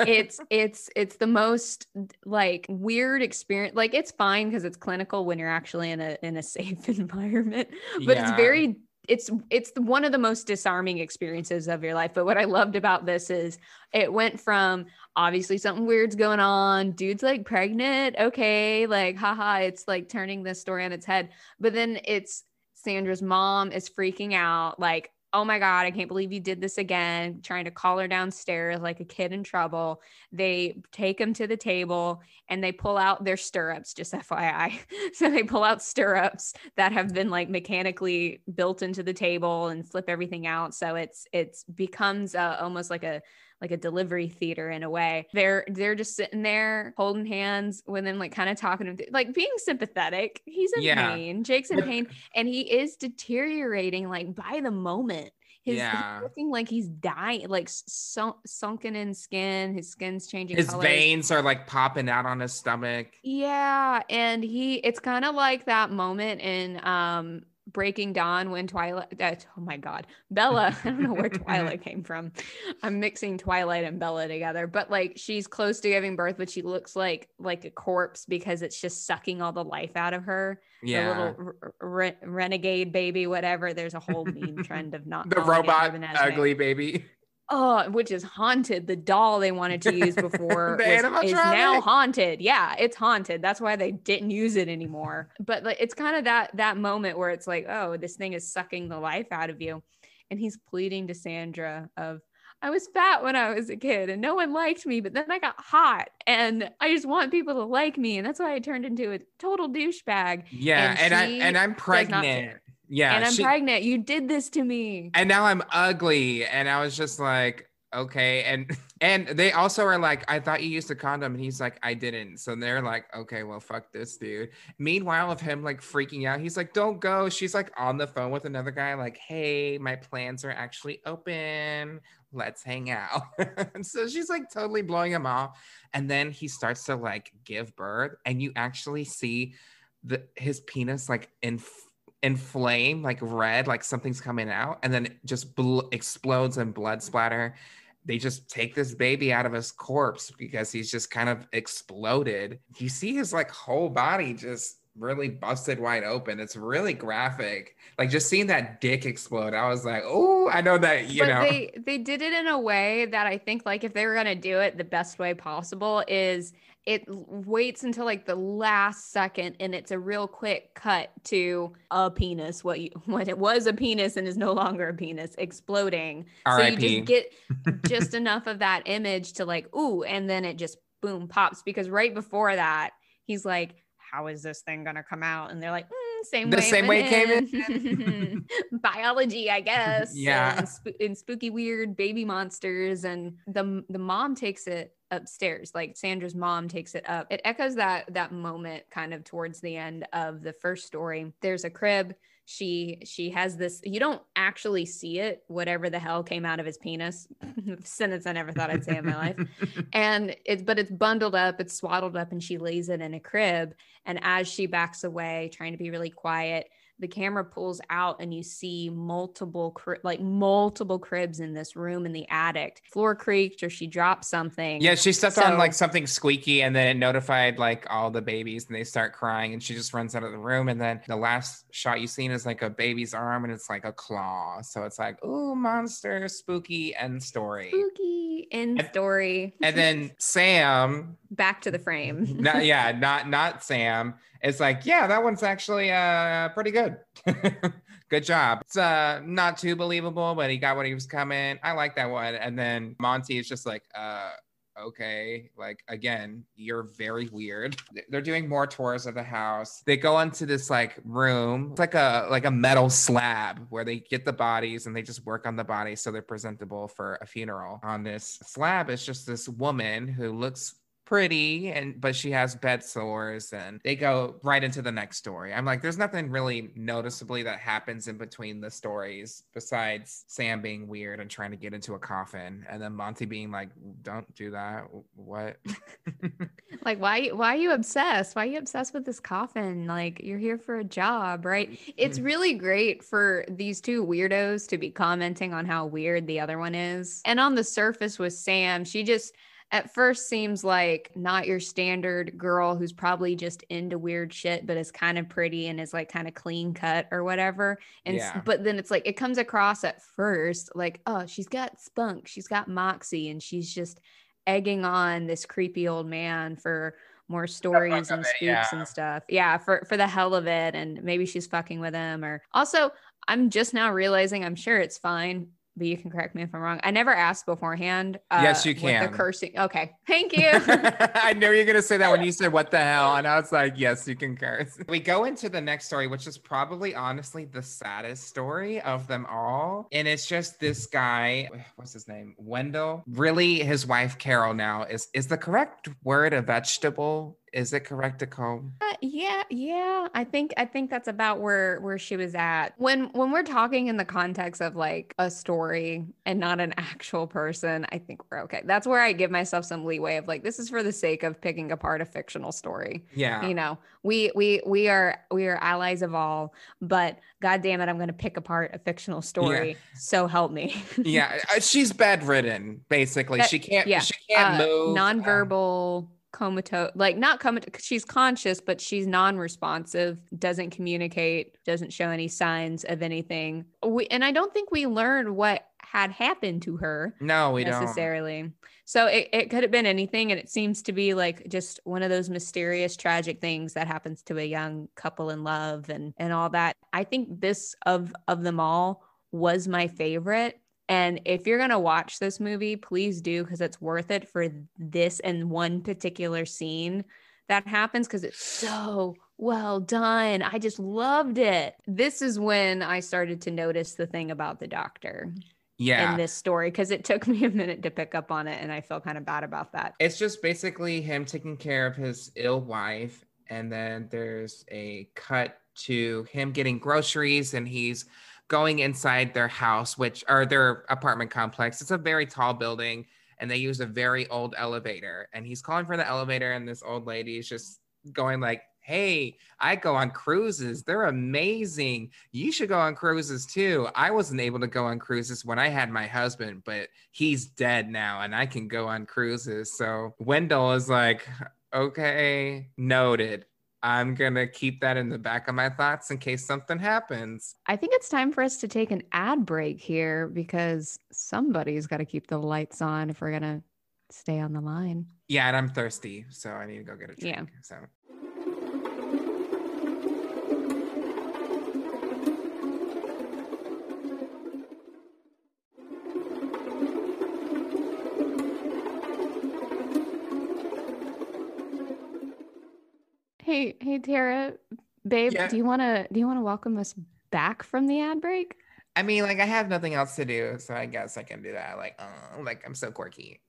it's (laughs) it's it's the most like weird experience like it's fine because it's clinical when you're actually in a in a safe (laughs) environment but it's very it's it's one of the most disarming experiences of your life but what i loved about this is it went from obviously something weird's going on dude's like pregnant okay like haha it's like turning this story on its head but then it's sandra's mom is freaking out like oh my god i can't believe you did this again trying to call her downstairs like a kid in trouble. They take him to the table and they pull out their stirrups just fyi (laughs) so they pull out stirrups that have been like mechanically built into the table and flip everything out. So it's it's becomes uh, almost like a like a delivery theater in a way they're they're just sitting there holding hands with him like kind of talking to him like being sympathetic he's in Yeah. pain jake's in pain and he is deteriorating like by the moment his, Yeah. he's looking like he's dying like sunk, sunken in skin his skin's changing His colors. veins are like popping out on his stomach. Yeah, and he it's kind of like that moment in um Breaking Dawn when Twilight that oh my god, Bella, (laughs) I don't know where Twilight (laughs) came from. I'm mixing Twilight and Bella together, but like she's close to giving birth but she looks like like a corpse because it's just sucking all the life out of her. Yeah. The little re- renegade baby whatever. There's a whole meme trend of not the robot ugly baby. Oh, which is haunted. The doll they wanted to use before (laughs) was- is now haunted. Yeah, it's haunted. That's why they didn't use it anymore. But like, it's kind of that that moment where it's like, oh, this thing is sucking the life out of you, and he's pleading to Sandra of. I was fat when I was a kid and no one liked me, but then I got hot and I just want people to like me. And that's why I turned into a total douchebag. Yeah, And and, I, and I'm pregnant. Yeah, and I'm she- pregnant. You did this to me. and now I'm ugly. And I was just like, okay. And and they also are like, I thought you used a condom, and he's like, I didn't. So they're like, okay, well, fuck this dude. Meanwhile, of him like freaking out, he's like, don't go. She's like on the phone with another guy, like, hey, my plans are actually open. Let's hang out. (laughs) so she's like totally blowing him off. And then he starts to like give birth, and you actually see the his penis like in inflame like red like something's coming out and then it just bl- explodes and blood splatter they just take this baby out of his corpse because he's just kind of exploded you see his like whole body just really busted wide open. It's really graphic. Like just seeing that dick explode, I was like, oh, I know that you but know. they they did it in a way that I think like if they were gonna do it the best way possible is it waits until like the last second and it's a real quick cut to a penis what you (laughs) what it was a penis and is no longer a penis exploding. So you just get (laughs) just enough of that image to like ooh and then it just boom pops because right before that he's like how is this thing gonna come out? And they're like mm, same the way same way it came in? (laughs) Biology i guess yeah. and, sp- and spooky weird baby monsters and the the mom takes it upstairs like sandra's mom takes it up. It echoes that that moment kind of towards the end of the first story. There's a crib. She she has this you don't actually see it whatever the hell came out of his penis. (laughs) Sentence i never thought i'd say in my life. (laughs) And it's but it's bundled up it's swaddled up and she lays it in a crib. And as she backs away trying to be really quiet the camera pulls out and you see multiple like multiple cribs in this room in the attic. Floor creaked or she dropped something. Yeah she stepped so, on like something squeaky and then it notified like all the babies and they start crying and she just runs out of the room and then the last shot you seen is like a baby's arm and it's like a claw. So it's like oh monster spooky end story. Spooky end and, story. and then (laughs) sam back to the frame. Not, yeah (laughs) not not sam it's like, yeah, that one's actually uh pretty good. (laughs) good job. It's uh not too believable, but he got what he was coming. I like that one. And then Monty is just like, uh, okay like again you're very weird they're doing more tours of the house they go into this like room it's like a like a metal slab where they get the bodies and they just work on the bodies so they're presentable for a funeral on this slab is just this woman who looks pretty and but she has bed sores and they go right into the next story. I'm like there's nothing really noticeably that happens in between the stories besides sam being weird and trying to get into a coffin and then monty being like don't do that. What? (laughs) Like why why are you obsessed? Why are you obsessed with this coffin? Like you're here for a job right? It's mm. really great for these two weirdos to be commenting on how weird the other one is. And on the surface with sam she just at first seems like not your standard girl who's probably just into weird shit but is kind of pretty and is like kind of clean cut or whatever and yeah. but then it's like it comes across at first like oh she's got spunk she's got moxie and she's just egging on this creepy old man for more stories and spooks it, yeah. and stuff yeah for for the hell of it and maybe she's fucking with him or also i'm just now realizing i'm sure it's fine but you can correct me if I'm wrong. I never asked beforehand. Uh, yes, you can. The cursing. Okay, thank (laughs) you. I knew you were gonna say that when you said "What the hell," and I was like, "Yes, you can curse." We go into the next story, which is probably honestly the saddest story of them all, and it's just this guy. What's his name? Wendell. Really, his wife Carol now is is the correct word a vegetable is it correct to call? Uh, yeah, yeah. I think I think that's about where where she was at. When when we're talking in the context of like a story and not an (laughs) actual person, I think we're okay. That's where I give myself some leeway of like this is for the sake of picking apart a fictional story. Yeah. You know, we we we are we are allies of all, but god damn it, I'm going to pick apart a fictional story. Yeah. So help me. yeah, uh, (laughs) she's bedridden basically. That, she can't yeah. she can't uh, move. Nonverbal um, comatose like not comatose she's conscious but she's non-responsive doesn't communicate doesn't show any signs of anything we, and i don't think we learned what had happened to her no we necessarily don't. Necessarily. So it, it could have been anything and it seems to be like just one of those mysterious tragic things that happens to a young couple in love and and all that i think this of of them all was my favorite and if you're going to watch this movie, please do because it's worth it for this and one particular scene that happens because it's so well done. I just loved it. This is when I started to notice the thing about the doctor. Yeah. In this story, because it took (laughs) me a minute to pick up on it, and I feel kind of bad about that. It's just basically him taking care of his ill wife, and then there's a cut to him getting groceries, and he's going inside their house, which or their apartment complex. It's a very tall building, and they use a very old elevator. And he's calling for the elevator, and this old lady is just going like, "Hey, I go on cruises. They're amazing. You should go on cruises too. I wasn't able to go on cruises when I had my husband, but he's dead now, and I can go on cruises." So Wendell is like, "Okay, noted." I'm going to keep that in the back of my thoughts in case something happens. I think it's time for us to take an ad break here because somebody's got to keep the lights on if we're going to stay on the line. Yeah, and I'm thirsty, so I need to go get a drink. Yeah. So Hey, hey Terrah, babe, Yeah. do you want to do you want to welcome us back from the ad break? I mean, like I have nothing else to do, so I guess I can do that. Like, uh, like I'm so quirky.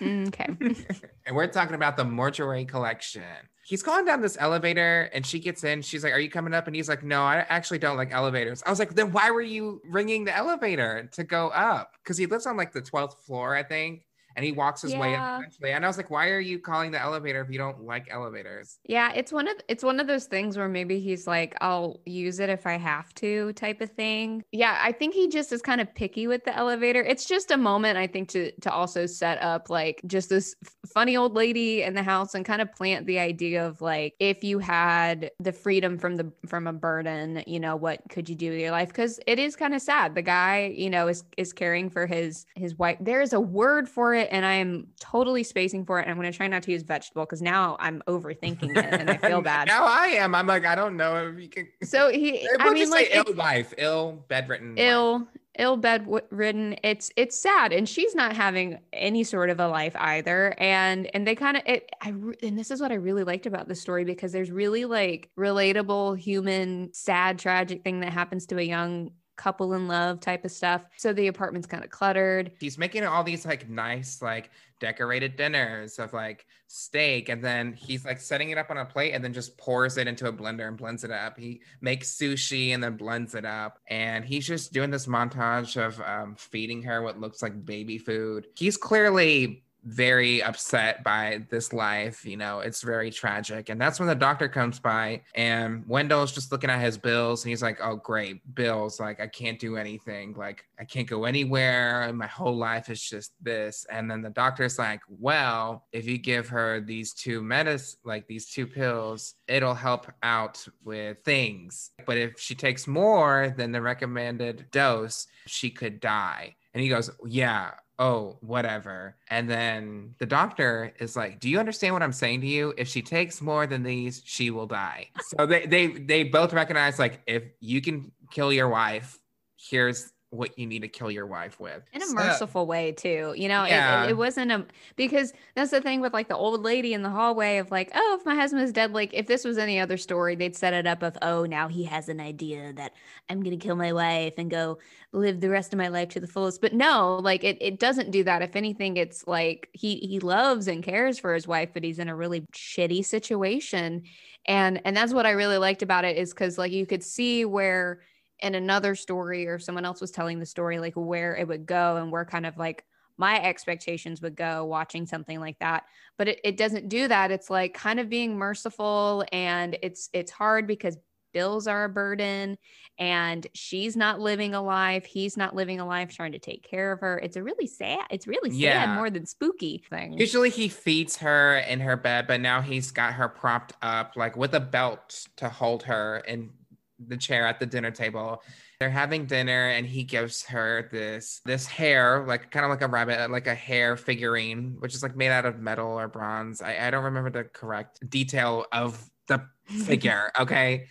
Mm, Okay. (laughs) and we're talking about the mortuary collection. He's going down this elevator and she gets in. She's like, Are you coming up? And he's like, No, I actually don't like elevators. I was like, Then why were you ringing the elevator to go up? Because he lives on like the 12th floor, I think. And he walks his way up eventually. And I was like, Why are you calling the elevator if you don't like elevators? Yeah, it's one of it's one of those things where maybe he's like, I'll use it if I have to type of thing. Yeah, I think he just is kind of picky with the elevator. It's just a moment I think to to also set up like just this funny old lady in the house and kind of plant the idea of like if you had the freedom from the from a burden, you know, what could you do with your life? Cuz it is kind of sad. The guy, you know, is is caring for his his wife. There is a word for it and I am totally spacing for it and I'm going to try not to use vegetable cuz now I'm overthinking it and I feel (laughs) bad. now I am. I'm like, I don't know if you can. (laughs) So he, I mean, like say ill wife, ill bedridden. ill, ill bedridden. It's it's sad, and she's not having any sort of a life either. And and they kind of it. I and this is what I really liked about the story because there's really like relatable, human, sad, tragic thing that happens to a young couple in love type of stuff. So the apartment's kind of cluttered. he's making all these like nice like decorated dinners of like steak and then he's like setting it up on a plate and then just pours it into a blender and blends it up he makes sushi and then blends it up and he's just doing this montage of um, feeding her what looks like baby food he's clearly very upset by this life you know it's very tragic. And that's when the doctor comes by and wendell's just looking at his bills and he's like oh great bills like i can't do anything like i can't go anywhere my whole life is just this. And then the doctor's like well if you give her these two medicine like these two pills it'll help out with things. But if she takes more than the recommended dose she could die. And he goes yeah oh, whatever. And then the doctor is like, do you understand what I'm saying to you? If she takes more than these, she will die. So they they they both recognize like if you can kill your wife, here's what you need to kill your wife with. in a So- merciful way too you know it- Yeah. it, it wasn't a because that's the thing with like the old lady in the hallway of like oh if my husband is dead like if this was any other story they'd set it up of oh now he has an idea that i'm gonna kill my wife and go live the rest of my life to the fullest but no like it, it doesn't do that if anything it's like he he loves and cares for his wife but he's in a really shitty situation and and that's what i really liked about it is because like you could see where in another story or someone else was telling the story like where it would go and where kind of like my expectations would go watching something like that. But it, it doesn't do that. It's like kind of being merciful and it's it's hard because bills are a burden and she's not living a life he's not living a life trying to take care of her. It's a really sad it's really sad Yeah. more than spooky thing Usually he feeds her in her bed, but now he's got her propped up like with a belt to hold her in the chair at the dinner table. They're having dinner and he gives her this this hare, like kind of like a rabbit, like a hare figurine, which is like made out of metal or bronze. I, I don't remember the correct detail of the figure. (laughs) Okay.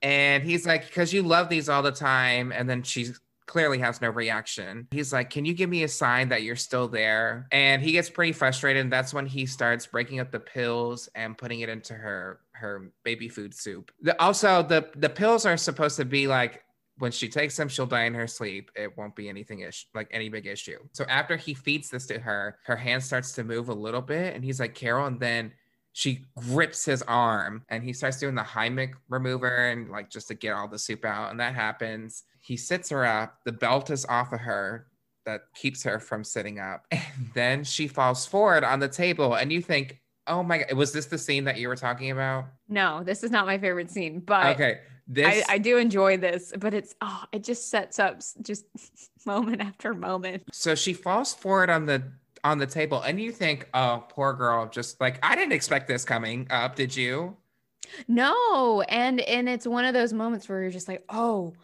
And he's like, because you love these all the time. And then she clearly has no reaction. He's like, Can you give me a sign that you're still there? And he gets pretty frustrated. And that's when he starts breaking up the pills and putting it into her her baby food soup. The, also, the the pills are supposed to be like when she takes them, she'll die in her sleep. It won't be anything ish, like any big issue. So after he feeds this to her, her hand starts to move a little bit, and he's like, Carol, and then she grips his arm and he starts doing the Heimlich maneuver and like just to get all the soup out. And that happens. He sits her up. The belt is off of her that keeps her from sitting up. (laughs) And then she falls forward on the table. And you think, oh my God, was this the scene that you were talking about? no this is not my favorite scene but okay. This I, I do enjoy this, but it's oh, it just sets up just (laughs) moment after moment. so she falls forward on the on the table and you think, oh, poor girl, just like I didn't expect this coming up, did you? No, and and it's one of those moments where you're just like, oh,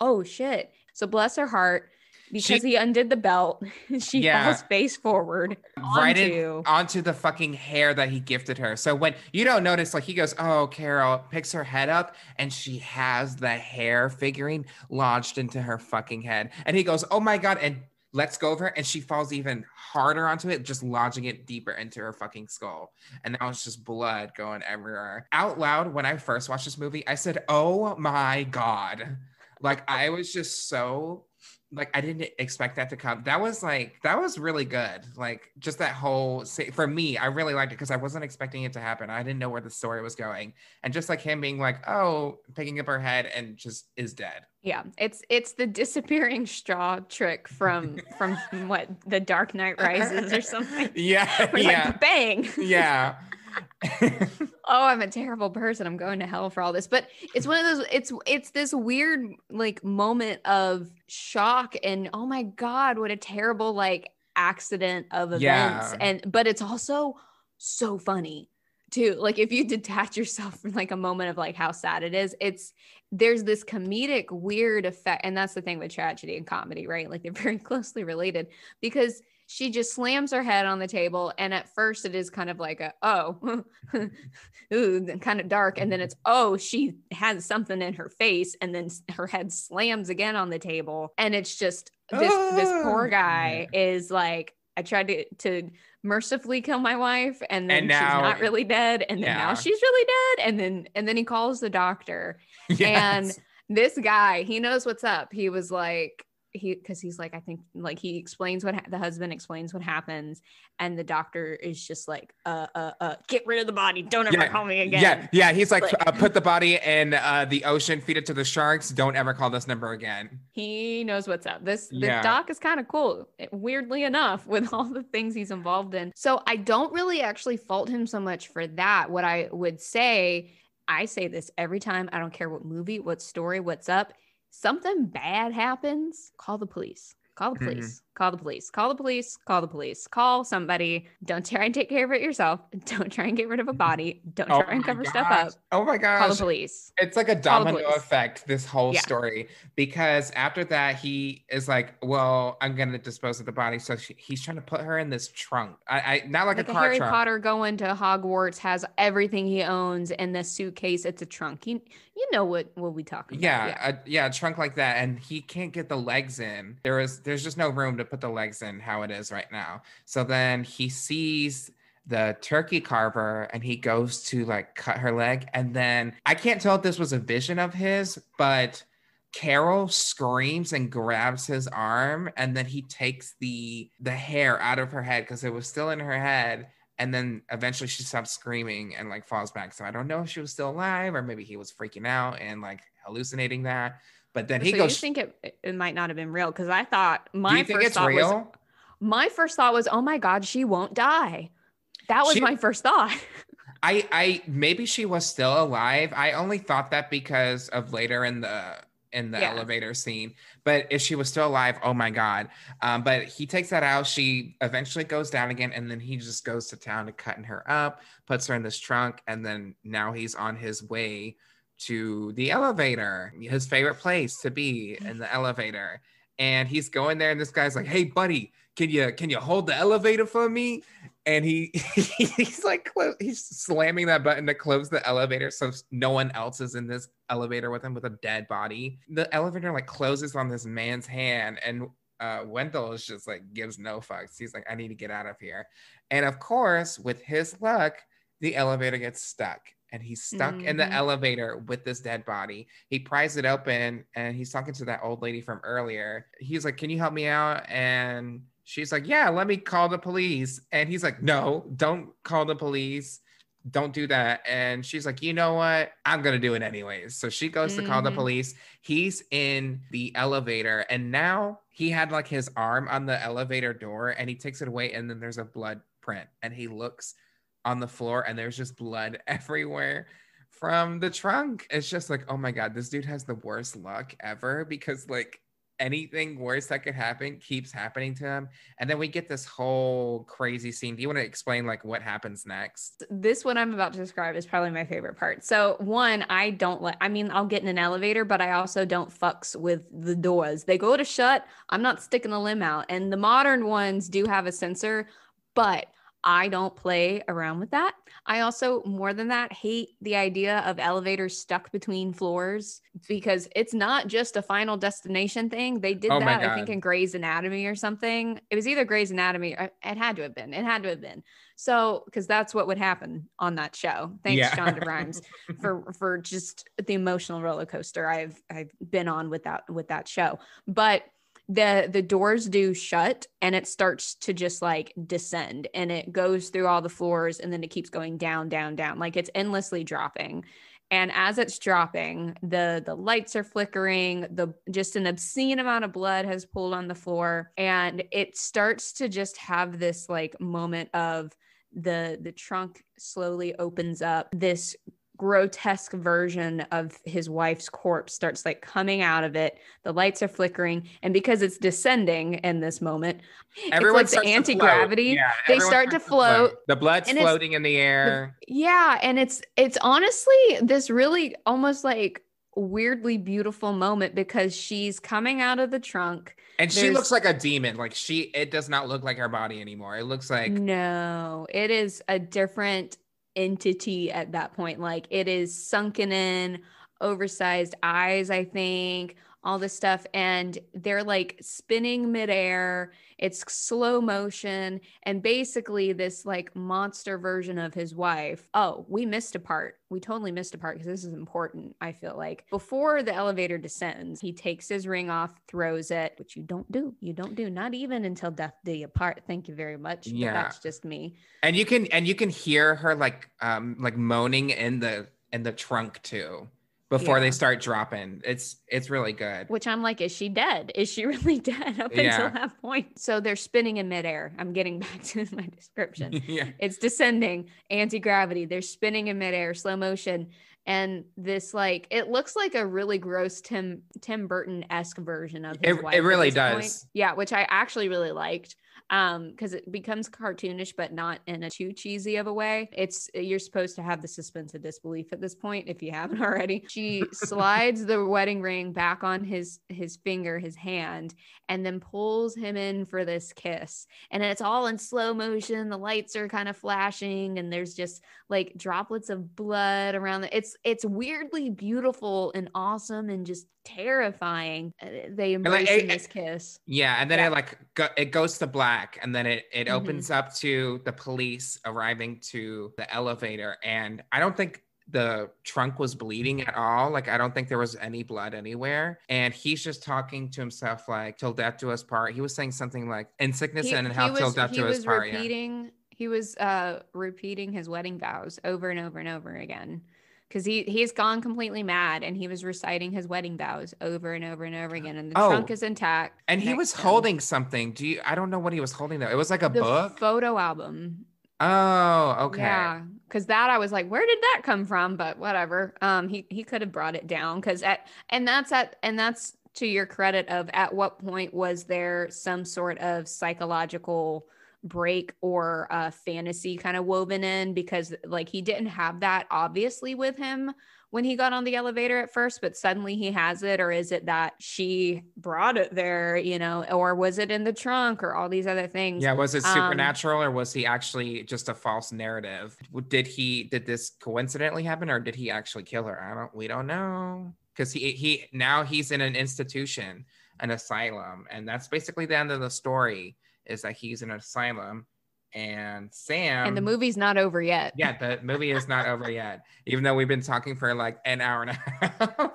oh shit. So bless her heart because she, he undid the belt. (laughs) she yeah, falls face forward right onto, in, onto the fucking hare that he gifted her. So when you don't notice, like he goes, "Oh, Carol," picks her head up, and she has the hare figurine lodged into her fucking head, and he goes, "Oh my god!" and lets go of her, and she falls even harder onto it, just lodging it deeper into her fucking skull. And now it's just blood going everywhere. Out loud, when I first watched this movie, I said, "Oh my god!" Like I was just so like I didn't expect that to come. That was like that was really good. Like just that whole for me, I really liked it because I wasn't expecting it to happen. I didn't know where the story was going, and just like him being like, "Oh," picking up her head and just is dead. Yeah, it's it's the disappearing straw trick from from (laughs) what the Dark Knight Rises or something. Yeah, yeah, like, bang. Yeah. (laughs) (laughs) oh, I'm a terrible person. I'm going to hell for all this. But it's one of those it's it's this weird like moment of shock and oh my god, what a terrible like accident of events. Yeah. And but it's also so funny too. Like if you (laughs) detach yourself from like a moment of like how sad it is, it's there's this comedic weird effect and that's the thing with tragedy and comedy, right? Like they're very (laughs) closely related because she just slams her head on the table and at first it is kind of like a oh (laughs) ooh kind of dark and then it's (laughs) oh she has something in her face and then her head slams again on the table and it's just this oh. this poor ah! guy is like I tried to to mercifully kill my wife and then and now, she's not really dead and then yeah. now she's really dead and then and then he calls the doctor (laughs) yes. and this guy he knows what's up he was like he because he's like i think like he explains what ha- the husband explains what happens and the doctor is just like uh uh uh get rid of the body. Don't ever yeah, call me again. Yeah. Yeah he's like, like uh, put the body in uh the ocean feed it to the sharks. Don't ever call this number again. He knows what's up. This the yeah. doc is kind of cool weirdly enough with all the things he's involved in. So i don't really actually fault him so much for that. What i would say I say this every time. I don't care what movie, what story, what's up something bad happens, call the police. Call the mm-hmm. police. Call the police. Call the police. Call the police. Call somebody. Don't try and take care of it yourself. (laughs) Don't try and get rid of a body. Don't oh try and cover gosh. stuff up. Oh my gosh. Call the police. It's like a domino effect, this whole yeah. story. Because after that, he is like, Well, I'm gonna dispose of the body. So she, he's trying to put her in this trunk. I, I not like, like a, a Harry trunk. Potter going to Hogwarts has everything he owns in this suitcase. It's a trunk. You, you know what what we talking yeah, about. Yeah. A, yeah, a trunk like that. And he can't get the legs in. There is there's just no room to put the legs in how it is right now. So then he sees the turkey carver and he goes to like cut her leg. And then I can't tell if this was a vision of his, but Carol screams and grabs his arm and then he takes the the hare out of her head because it was still in her head and then eventually she stops screaming and like falls back so i don't know if she was still alive or maybe he was freaking out and like hallucinating that but then he so goes. You think it, it might not have been real? Because I thought my first thought real? was my first thought was, oh my god, she won't die. That was she, my first thought. (laughs) I I maybe she was still alive. I only thought that because of later in the in the yeah. elevator scene. But if she was still alive, oh my god. Um, but he takes that out. She eventually goes down again, and then he just goes to town to cutting her up, puts her in this trunk, and then now he's on his way to the elevator, his favorite place to be in the elevator. And he's going there, and this guy's like, "Hey, buddy, can you can you hold the elevator for me?" And he (laughs) he's like he's slamming that button to close the elevator, so no one else is in this elevator with him with a dead body. The elevator like closes on this man's hand, and uh, Wendell is just like gives no fucks. He's like, "I need to get out of here," and of course, with his luck, the elevator gets stuck and he's stuck mm-hmm. in the mm-hmm. elevator with this dead body. He pries it open and he's talking to that old lady from earlier. He's like, Can you help me out? And she's like, Yeah, let me call the police. And he's like, No, don't call the police. Don't do that. And she's like, You know what? I'm going to do it anyways. So she goes mm-hmm. to call the mm-hmm. police. He's in the elevator and now he had like his arm on the elevator door and he takes it away and then there's a blood print and he looks on the floor and there's just blood (laughs) everywhere from the trunk. It's just like, oh my God, this dude has the worst luck ever because like anything worse that could happen keeps happening to him. And then we get this whole crazy scene. Do you want to explain like what happens next? This what I'm about to describe is probably my favorite part. So one, I don't like I mean, I'll get in an elevator, but I also don't fucks with the doors. They go to shut. I'm not sticking the limb out. And the modern ones do have a sensor, but I don't play around with that. I also, more than that, hate the idea of elevators stuck between floors because it's not just a final destination thing. They did Oh that, I think, in Grey's Anatomy or something. It was either Grey's Anatomy, or it had to have been. It had to have been. So, because that's what would happen on that show. Thanks, Yeah. Shonda Rhimes, (laughs) for for just the emotional roller coaster I've I've been on with that with that show. But the the doors do shut and it starts to just like descend and it goes through all the floors and then it keeps going down down down. Like it's endlessly dropping. And as it's dropping the the lights are flickering the just an obscene amount of blood has pooled on the floor and it starts to just have this like moment of the the trunk slowly opens up this grotesque version of his wife's corpse starts like coming out of it the lights are flickering and because it's descending in this moment Everyone it's like the to float. anti-gravity Yeah, they start to starts float The blood's and floating in the air. yeah and it's it's honestly this really almost like weirdly beautiful moment because she's coming out of the trunk and she looks like a demon. Like she, it does not look like her body anymore. It looks like no it is a different entity at that point. Like it is sunken in oversized eyes i think all this stuff and they're like spinning midair. It's slow motion and basically this like monster version of his wife. Oh we missed a part. We totally missed a part because this is important i feel like. Before the elevator descends he takes his ring off throws it which you don't do. You don't do not even until death do you part. Thank you very much but Yeah. that's just me. And you can and you can hear her like um like moaning in the in the trunk too before Yeah. they start dropping. It's it's really good. which I'm like, is she dead? Is she (laughs) really dead up Yeah. until that point? So they're spinning in midair. I'm getting (laughs) back to my description. (laughs) yeah. it's descending, anti gravity. They're spinning in midair, slow motion. And this, like, it looks like a really gross Tim Tim Burton esque version of his It- wife it really this point. does. Yeah, which I actually really liked. Um, because it becomes cartoonish, but not in a too cheesy of a way. It's you're supposed to have the suspense of disbelief at this point if you haven't (laughs) already. She (laughs) slides the wedding ring back on his his finger, his hand, and then pulls him in for this kiss. And it's all in slow motion. The lights are kind of flashing, and there's just like droplets of blood around the it's it's weirdly beautiful and awesome and just terrifying. Uh, They like, embrace it- in this kiss. Yeah, and then Yeah. it like go, it goes to black, and then it it Mhm. opens up to the police arriving to the elevator, and I don't think the trunk was bleeding at all. Like I don't think there was any blood anywhere, and he's just talking to himself like "till death do us part." He was saying something like "in sickness He, and in health till death do us part." Yeah. repeating he was uh repeating his wedding vows over and over and over again because he he's gone completely mad and he was reciting his wedding vows over and over and over again and the Oh. trunk is intact And he was holding something. Do you? I don't know what he was holding though. It was like a the book. photo album oh, okay. Yeah, because that I was like, where did that come from? But whatever. Um, he he could have brought it down because at and that's at and that's to your credit of at what point was there some sort of psychological break or uh fantasy kind of woven in because like he didn't have that obviously with him when he got on the elevator at first but suddenly he has it or is it that she brought it there you know or was it in the trunk or all these other things Yeah, was it Um, supernatural or was he actually just a false narrative? Did he did this coincidentally happen or did he actually kill her? I don't we don't know. Cuz he he now he's in an institution, an asylum, and that's basically the end of the story is that he's in an asylum and Sam and the movie's not over yet Yeah, the movie is not over yet. Even though we've been talking for like an hour and a half.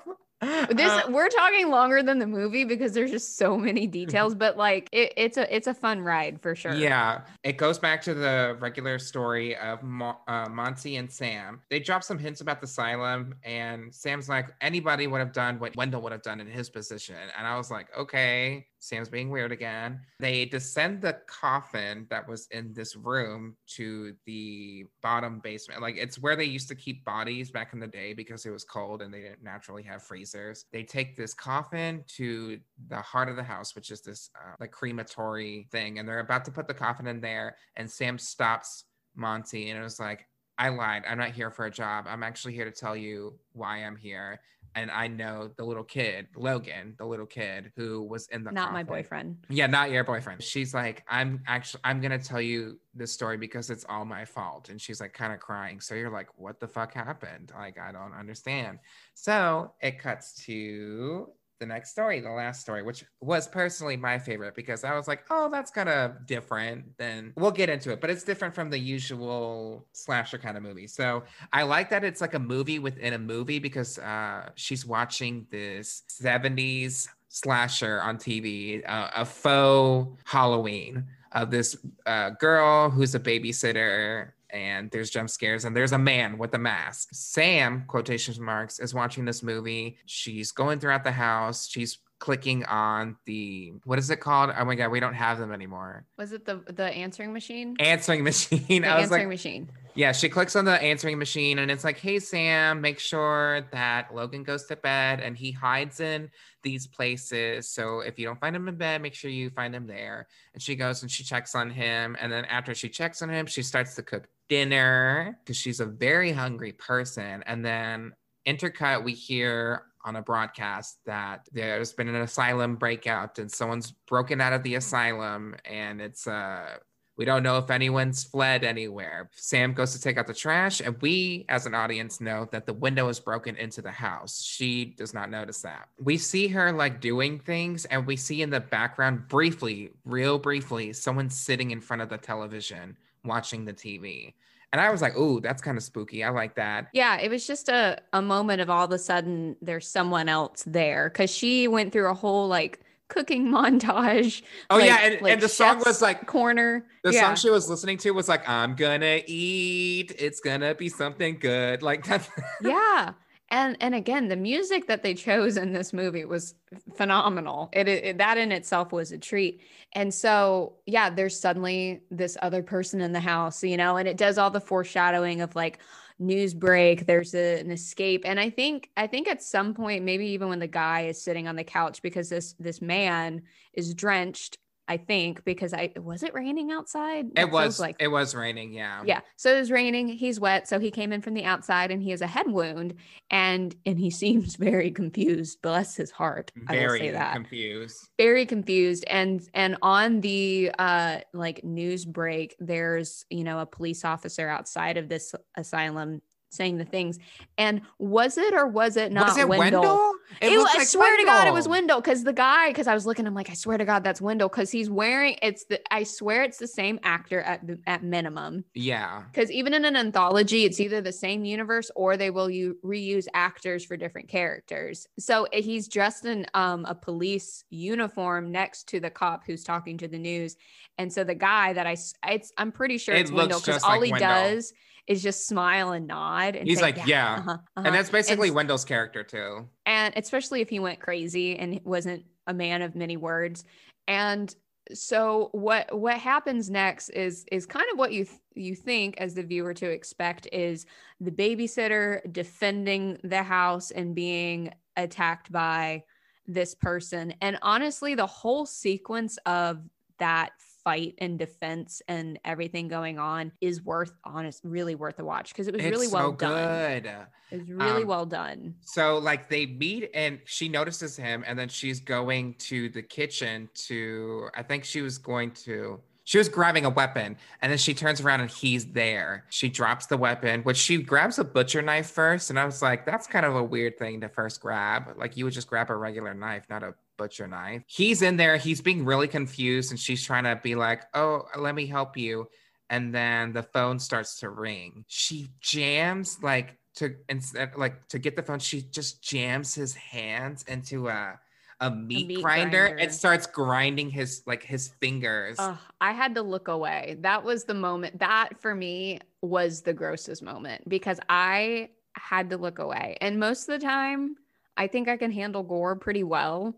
this Uh, we're talking longer than the movie because there's just so many (laughs) details but like it, it's a it's a fun ride for sure Yeah, it goes back to the regular story of Mo- uh, Monty and Sam. They drop some hints about the asylum, and Sam's like, anybody would have done what Wendell would have done in his position. And I was like, okay, Sam's being weird again. They descend the coffin that was in this room to the bottom basement. Like it's where they used to keep bodies back in the day because it was cold and they didn't naturally have freezers. They take this coffin to the heart of the house, which is this uh, like crematory thing, and they're about to put the coffin in there. And Sam stops Monty and it was like, I lied. I'm not here for a job. I'm actually here to tell you why I'm here and I know the little kid, Logan, the little kid who was in the not my boyfriend. Yeah, not your boyfriend. She's like, I'm actually I'm gonna tell you this story because it's all my fault. And she's like kind of crying. So you're like, what the fuck happened? Like, I don't understand. So it cuts to the next story, the last story, which was personally my favorite because I was like, oh, that's kind of different than we'll get into it, but it's different from the usual slasher kind of movie. So I like that it's like a movie within a movie because uh, she's watching this 70s slasher on TV, uh, a faux Halloween of this uh, girl who's a babysitter and there's jump scares and there's a man with a mask. Sam, quotation marks, is watching this movie. She's going throughout the house. She's clicking on the what is it called? Oh my god, we don't have them anymore. Was it the the answering machine? Answering machine. (laughs) The I was answering like, machine. yeah, she clicks on the answering machine and it's like, hey Sam, make sure that Logan goes to bed and he hides in these places. So if you don't find him in bed, make sure you find him there. And she goes and she checks on him. And then after she checks on him, she starts to cook dinner because she's a very hungry person. And then intercut, we hear on a broadcast that there's been an asylum breakout and someone's broken out of the asylum and it's uh we don't know if anyone's fled anywhere. Sam goes to take out the trash, and we, as an audience, know that the window is broken into the house. She does not notice that. We see her like doing things, and we see in the background, briefly, real briefly, someone sitting in front of the television watching the TV. And I was like, "Ooh, that's kind of spooky. I like that." Yeah, it was just a, a moment of all of a sudden there's someone else there because she went through a whole like cooking (laughs) montage. Oh like- yeah, and, like and the song was like corner. the yeah. song she was listening to was like, "I'm gonna eat. It's gonna be something good." Like (laughs) that. yeah. And and again, the music that they chose in this movie was phenomenal. It, it that in itself was a treat. And so, yeah, there's suddenly this other person in the house, you know, and it does all the foreshadowing of like news break, there's a, an escape. And I think I think at some point maybe even when the guy is sitting on the couch because this this man is drenched, I think because I was it raining outside? That it was like it was raining. Yeah. yeah. So it was raining. He's wet. So he came in from the outside and he has a head wound and and he (laughs) seems very confused. Bless his heart. Very say that. confused. very confused. And and on the uh like news break, there's you know a police officer outside of this asylum saying the things. And was it or was it not was it Wendell? Wendell? It, looked I like swear to God, it was Wendell. Wendell because the guy, because I was looking, I'm like, I swear to God, that's Wendell because he's wearing it's the I swear it's the same actor at the- at minimum. Yeah. Because even in an anthology, it's either the same universe or they will you reuse actors for different characters. So eh, he's dressed in um, a police uniform next to the cop who's talking to the news, and so the guy that I it's I'm pretty sure It it's Wendell because all like he Wendell. does is just smile and nod. And He's say, like, yeah. uh-huh, uh-huh." And that's basically s- Wendell's character too. and especially if he went crazy and wasn't a man of many words and so what what happens next is is kind of what you th- you think as the viewer to expect is the babysitter defending the house and being attacked by this person and honestly the whole sequence of that fight and defense and everything going on is worth honest really worth a watch because it was It's really well so done good. it was really Um, well done So like they meet and she notices him and then she's going to the kitchen to I think she was going to she was grabbing a weapon and then she turns around and he's there. She drops the weapon, which she grabs a butcher knife first and I was like that's kind of a weird thing to first grab. Like you would just grab a regular knife, not a butcher knife. He's in there, he's being really confused and she's trying to be like, "Oh, let me help you." And then the phone starts to ring. She jams like to instead like to get the phone, she just jams his hands into a a meat, meat grinder, grinder. and starts grinding his like his fingers. Ugh, I had to look away. That was the moment. That for me was the grossest moment because I had to look away. And most of the time, I think I can handle gore pretty well.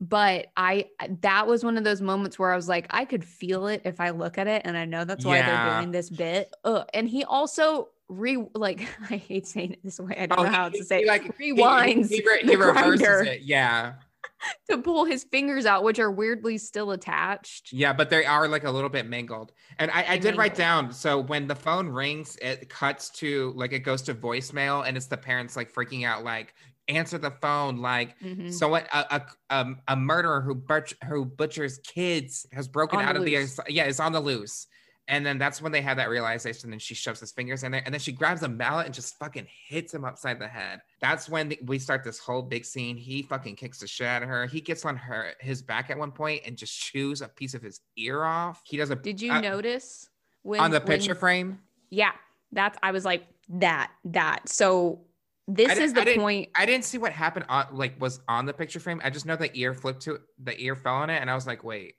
But I that was one of those moments where I was like, I could feel it if I look at it, and I know that's why Yeah. they're doing this bit. Ugh. And he also re like (laughs) I hate saying it this way. I don't oh, know how Oh, he- to say he, it. like rewinds He, re- the he reverses it. Yeah, (laughs) to pull his fingers out, which are weirdly still attached. yeah, but they are like a little bit mingled. And I, I did write down. So when the phone rings, it cuts to like it goes to voicemail, and it's the parents like freaking out, like answer the phone, like Mhm. so what a, a um a murderer who butch who butchers kids has broken On the out of the yeah is on the loose. And then that's when they have that realization, and she shoves his fingers in there, and then she grabs a mallet and just fucking hits him upside the head. That's when the- we start this whole big scene. He fucking kicks the shit out of her. He gets on her his back at one point and just chews a piece of his ear off. He does a Did you uh, notice when on the when- picture frame? Yeah, that's I was like that that. So this is didn't- I the point. I didn't see what happened on like was on the picture frame. I just know the ear flipped to the ear fell on it, and I was like, wait,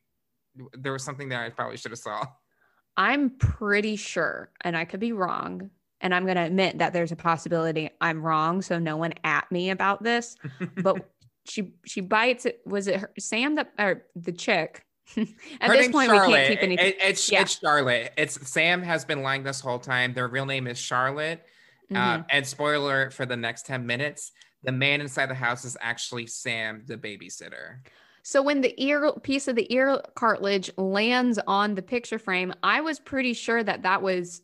there was something that I probably should have saw. I'm pretty sure, and I could be wrong, and I'm going to admit that there's a possibility I'm wrong, so no one at me about this. (laughs) But she she bites it. Was it her, Sam that or the chick? (laughs) at Her this point, we can't keep anything. It- it's Yeah. it's Charlotte. It's Sam has been lying this whole time. Their real name is Charlotte. Mhm. Uh, and spoiler alert for the next ten minutes, the man inside the house is actually Sam, the babysitter. So when the ear piece of the ear cartilage lands on the picture frame, I was pretty sure that that was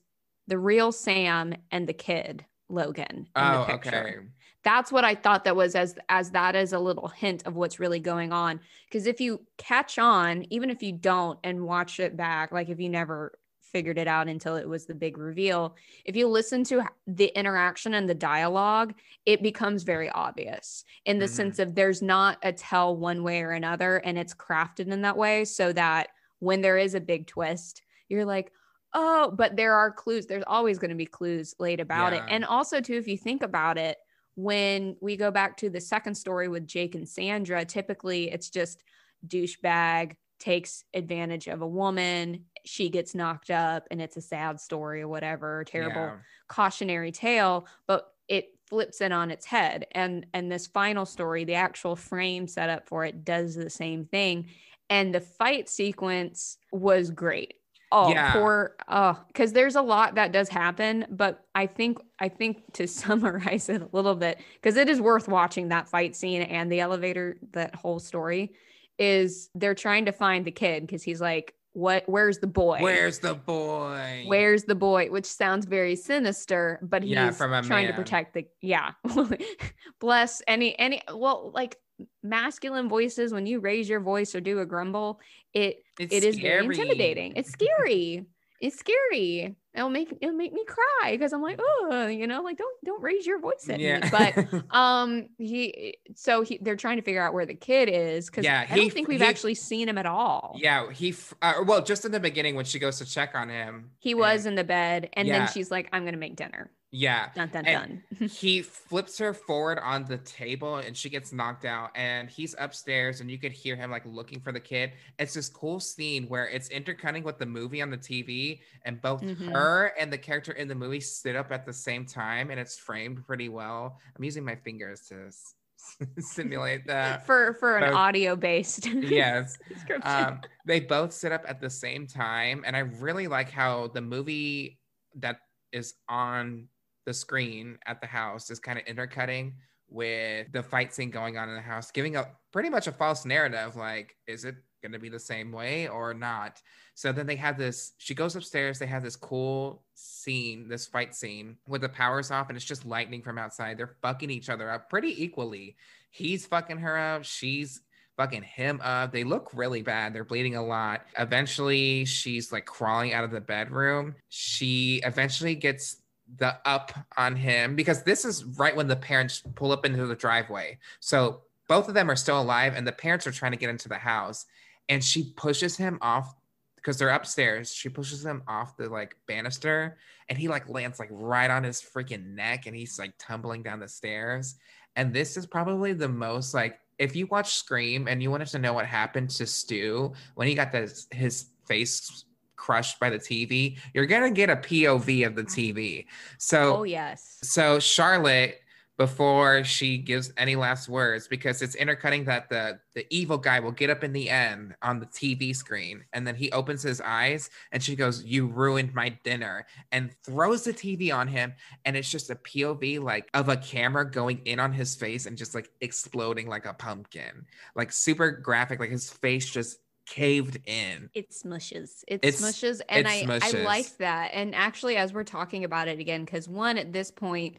the real Sam and the kid Logan in Oh, the picture. okay. That's what I thought that was as as that is a little hint of what's really going on. Because if you catch on, even if you don't and watch it back, like if you never figured it out until it was the big reveal, if you listen to the interaction and the dialogue, it becomes very obvious in the Mhm. sense of there's not a tell one way or another, and it's crafted in that way so that when there is a big twist, you're like, oh, but there are clues. There's always going to be clues laid about it. And also, too, if you think about it, when we go back to the second story with Jake and Sandra, typically it's just douchebag takes advantage of a woman, she gets knocked up, and it's a sad story or whatever, terrible Yeah. cautionary tale, but it flips it on its head. And and this final story, the actual frame set up for it does the same thing. And the fight sequence was great. Oh, Yeah. poor oh, because there's a lot that does happen, but I think I think to (laughs) summarize it a little bit, because it is worth watching that fight scene and the elevator, that whole story, is they're trying to find the kid because he's like, What where's the boy? Where's the boy? Where's the boy? Which sounds very sinister, but he's Yeah, trying to protect the yeah. (laughs) Bless any any well, like masculine voices when you raise your voice or do a grumble, it It's it is very intimidating. It's scary. it's scary. It'll make it'll make me cry because I'm like, oh, you know, like don't don't raise your voice at me. But (laughs) um he so he they're trying to figure out where the kid is because Yeah, I don't think we've he- actually seen him at all. yeah, he uh, well, just in the beginning when she goes to check on him, He was and- in the bed and Yeah. then she's like, I'm gonna make dinner. Yeah, Dun dun And dun. (laughs) he flips her forward on the table and she gets knocked out and he's upstairs and you could hear him like looking for the kid. It's this cool scene where it's intercutting with the movie on the tv and both Mhm. her and the character in the movie sit up at the same time and it's framed pretty well. I'm using my fingers to (laughs) simulate that (laughs) for for an audio based yes. um, they both sit up at the same time and i really like how the movie that is on the screen at the house is kind of intercutting with the fight scene going on in the house giving a pretty much a false narrative like is it going to be the same way or not so then they have this she goes upstairs they have this cool scene this fight scene with the powers off and it's just lightning from outside they're fucking each other up pretty equally he's fucking her up she's fucking him up. They look really bad. They're bleeding a lot. Eventually, she's like crawling out of the bedroom. She eventually gets the up on him because this is right when the parents pull up into the driveway. So both of them are still alive, and the parents are trying to get into the house. And she pushes him off because they're upstairs. She pushes him off the like banister, and he like lands like right on his freaking neck, and he's like tumbling down the stairs. And this is probably the most like if you watch Scream and you wanted to know what happened to Stu when he got this his face crushed by the TV, you're gonna get a POV of the TV. So oh yes. so Charlotte, before she gives any last words because it's intercutting that the the evil guy will get up in the end on the TV screen and then he opens his eyes and she goes you ruined my dinner and throws the TV on him and it's just a POV like of a camera going in on his face and just like exploding like a pumpkin like super graphic like his face just caved in. It smushes. It it's, smushes. And it I, smushes. I like that. And actually, as we're talking about it again, because one, at this point,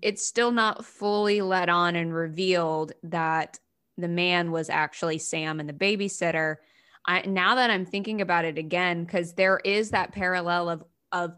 it's still not fully let on and revealed that the man was actually Sam and the babysitter. I now that I'm thinking about it again, because there is that parallel of of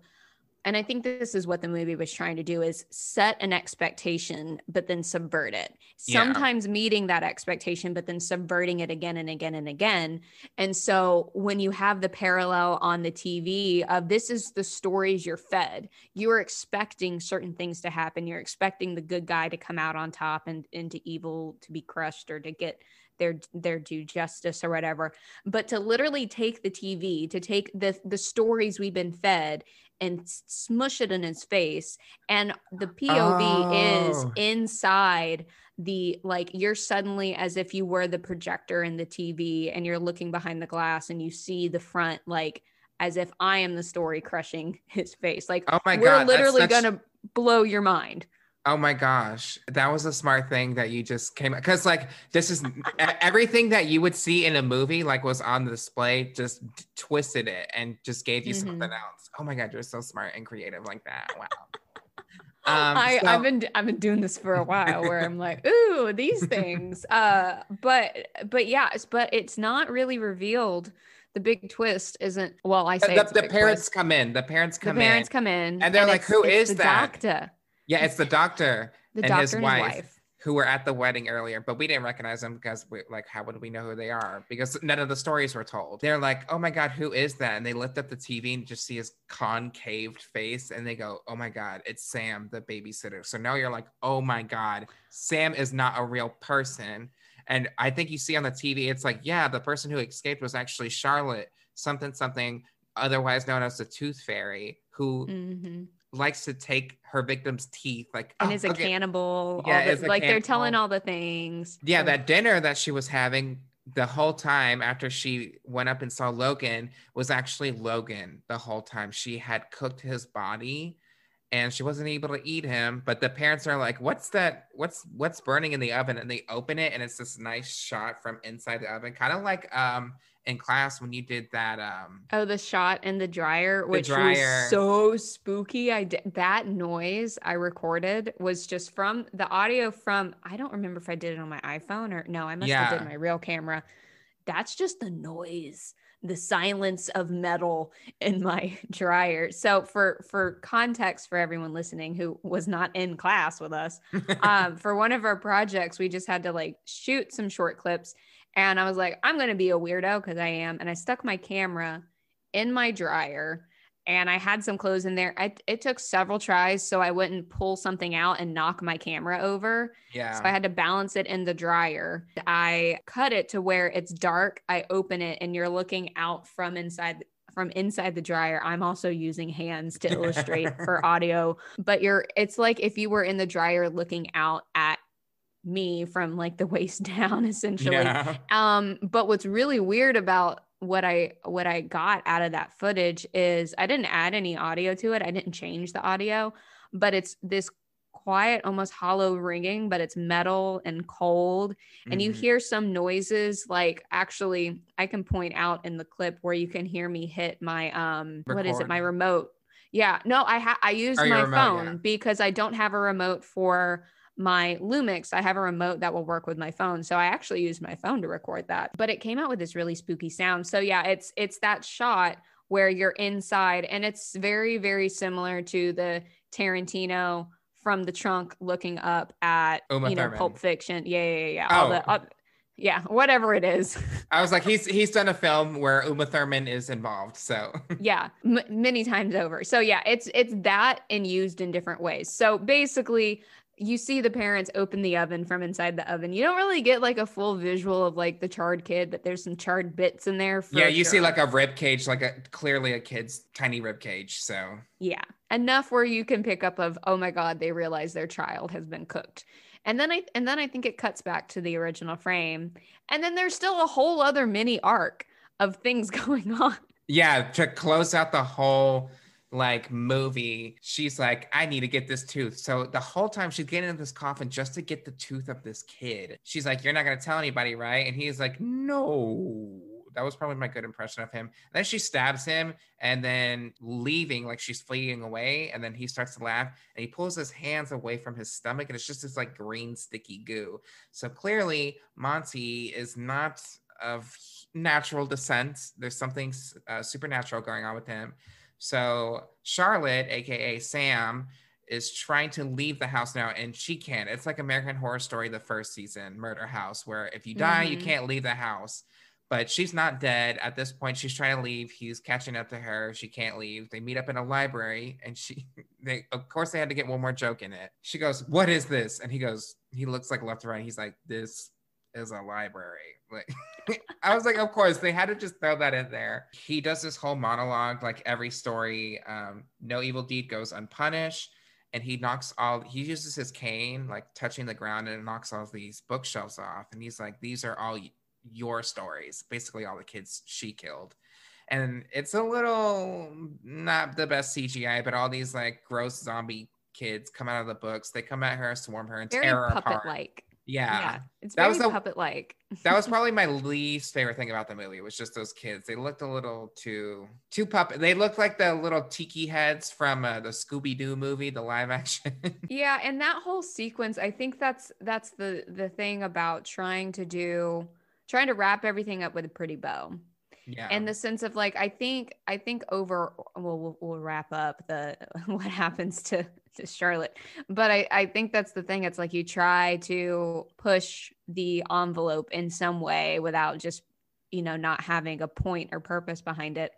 and I think this is what the movie was trying to do is set an expectation but then subvert it. Yeah. Sometimes meeting that expectation but then subverting it again and again and again. And so when you have the parallel on the TV of this is the stories you're fed, you are expecting certain things to happen. You're expecting the good guy to come out on top and into evil to be crushed or to get their their due justice or whatever but to literally take the tv to take the the stories we've been fed and smush it in his face. And the POV oh. is inside the like you're suddenly as if you were the projector in the TV and you're looking behind the glass and you see the front like as if I am the story crushing (laughs) his face. Like oh my we're God, literally gonna blow your mind. Oh my gosh, that was a smart thing that you just came because like this is everything that you would see in a movie like was on the display, just twisted it and just gave you mm-hmm. something else. Oh my god, you're so smart and creative like that. Wow. (laughs) Um, I, so- I've been I've been doing this for a while where I'm like, ooh, these things. (laughs) Uh, but but yeah, but it's not really revealed the big twist isn't well i say the, the parents twist. come in the parents come the parents in, come in and they're and like who is the that doctor yeah, it's the doctor the and, doctor his, and wife, wife who were at the wedding earlier, but we didn't recognize them because we like, how would we know who they are? Because none of the stories were told. They're like, oh my God, who is that? And they lift up the TV and just see his concaved face and they go, oh my God, it's Sam, the babysitter. So now you're like, oh my God, Sam is not a real person. And I think you see on the TV, it's like, yeah, the person who escaped was actually Charlotte, something, something, otherwise known as the Tooth Fairy, who mm-hmm likes to take her victim's teeth like and oh, is a okay. cannibal yeah, the, like they're telling all the things. Yeah that dinner that she was having the whole time after she went up and saw logan was actually logan the whole time. She had cooked his body and she wasn't able to eat him but the parents are like what's that? What's what's burning in the oven? And they open it and it's this nice shot from inside the oven kind of like um in class when you did that um oh the shot in the dryer which the dryer. was so spooky i did that noise i recorded was just from the audio from i don't remember if i did it on my iphone or no i must yeah. have did my real camera that's just the noise the silence of metal in my (laughs) dryer so for for context for everyone listening who was not in class with us (laughs) um, for one of our projects we just had to like shoot some short clips and I was like, I'm going to be a weirdo because I am. And I stuck my camera in my dryer and I had some clothes in there. I, it took several tries so I wouldn't pull something out and knock my camera over. Yeah. So I had to balance it in the dryer. I cut it to where it's dark. I open it and you're looking out from inside from inside the dryer. I'm also using hands to illustrate (laughs) for audio, but you're it's like if you were in the dryer looking out at me from like the waist (laughs) down essentially yeah. um but what's really weird about what i what i got out of that footage is i didn't add any audio to it i didn't change the audio but it's this quiet almost hollow ringing but it's metal and cold mm-hmm. and you mm-hmm. hear some noises like actually i can point out in the clip where you can hear me hit my um Record. what is it my remote yeah no i ha- i use my remote, phone yeah. because i don't have a remote for my Lumix, I have a remote that will work with my phone. So I actually used my phone to record that. But it came out with this really spooky sound. So yeah, it's it's that shot where you're inside and it's very very similar to the Tarantino from the trunk looking up at Uma you know Thurman. Pulp Fiction. Yeah, yeah, yeah. Oh. All the, uh, yeah, whatever it is. (laughs) I was like, he's he's done a film where Uma Thurman is involved, so (laughs) yeah, m- many times over. So yeah, it's it's that and used in different ways. So basically, you see the parents open the oven from inside the oven. You don't really get like a full visual of like the charred kid, but there's some charred bits in there. yeah, you sure. see like a rib cage, like a clearly a kid's tiny rib cage. So yeah, enough where you can pick up of oh my god they realize their child has been cooked and then i and then i think it cuts back to the original frame and then there's still a whole other mini arc of things (laughs) going on yeah to close out the whole like movie she's like i need to get this tooth so the whole time she's getting in this coffin just to get the tooth of this kid she's like you're not to tell anybody right and he's like no that was probably my good impression of him. And then she stabs him and then leaving, like she's fleeing away. And then he starts to laugh and he pulls his hands away from his stomach and it's just this like green sticky goo. So clearly, Monty is not of natural descent. There's something uh, supernatural going on with him. So Charlotte, aka Sam, is trying to leave the house now and she can't. It's like American Horror Story, the first season, Murder House, where if you die, mm-hmm. you can't leave the house. But she's not dead. At this point she's trying to leave. He's catching up to her. She can't leave. They meet up in a library and she (laughs) they of course they had to get one more joke in it. She goes what is this? And he goes he looks like left to right. He's like this is a library like (laughs) i was like of course they had to just throw that in there he does this whole monologue like every story um, no evil deed goes unpunished and he knocks all he uses his cane like touching the ground and knocks all these bookshelves off and he's like these are all your stories, basically all the kids she killed. And it's a little not the best CGI, but all these like gross zombie kids come out of the books. They come at her, swarm her, and very tear her apart. Yeah. yeah, it's that was the, puppet like. that was (laughs) probably my least favorite thing about the movie. It was just those kids. They looked a little too too puppet. They looked like the little tiki heads from uh, the Scooby Doo movie, the live action. (laughs) yeah, and that whole sequence, I think that's that's the the thing about trying to do trying to wrap everything up with a pretty bow. Yeah. In the sense of like, I think, I think over, well, we'll, we'll wrap up the, (laughs) what happens to, to Charlotte. But I, I think that's the thing. It's like you try to push the envelope in some way without just, you know, not having a point or purpose behind it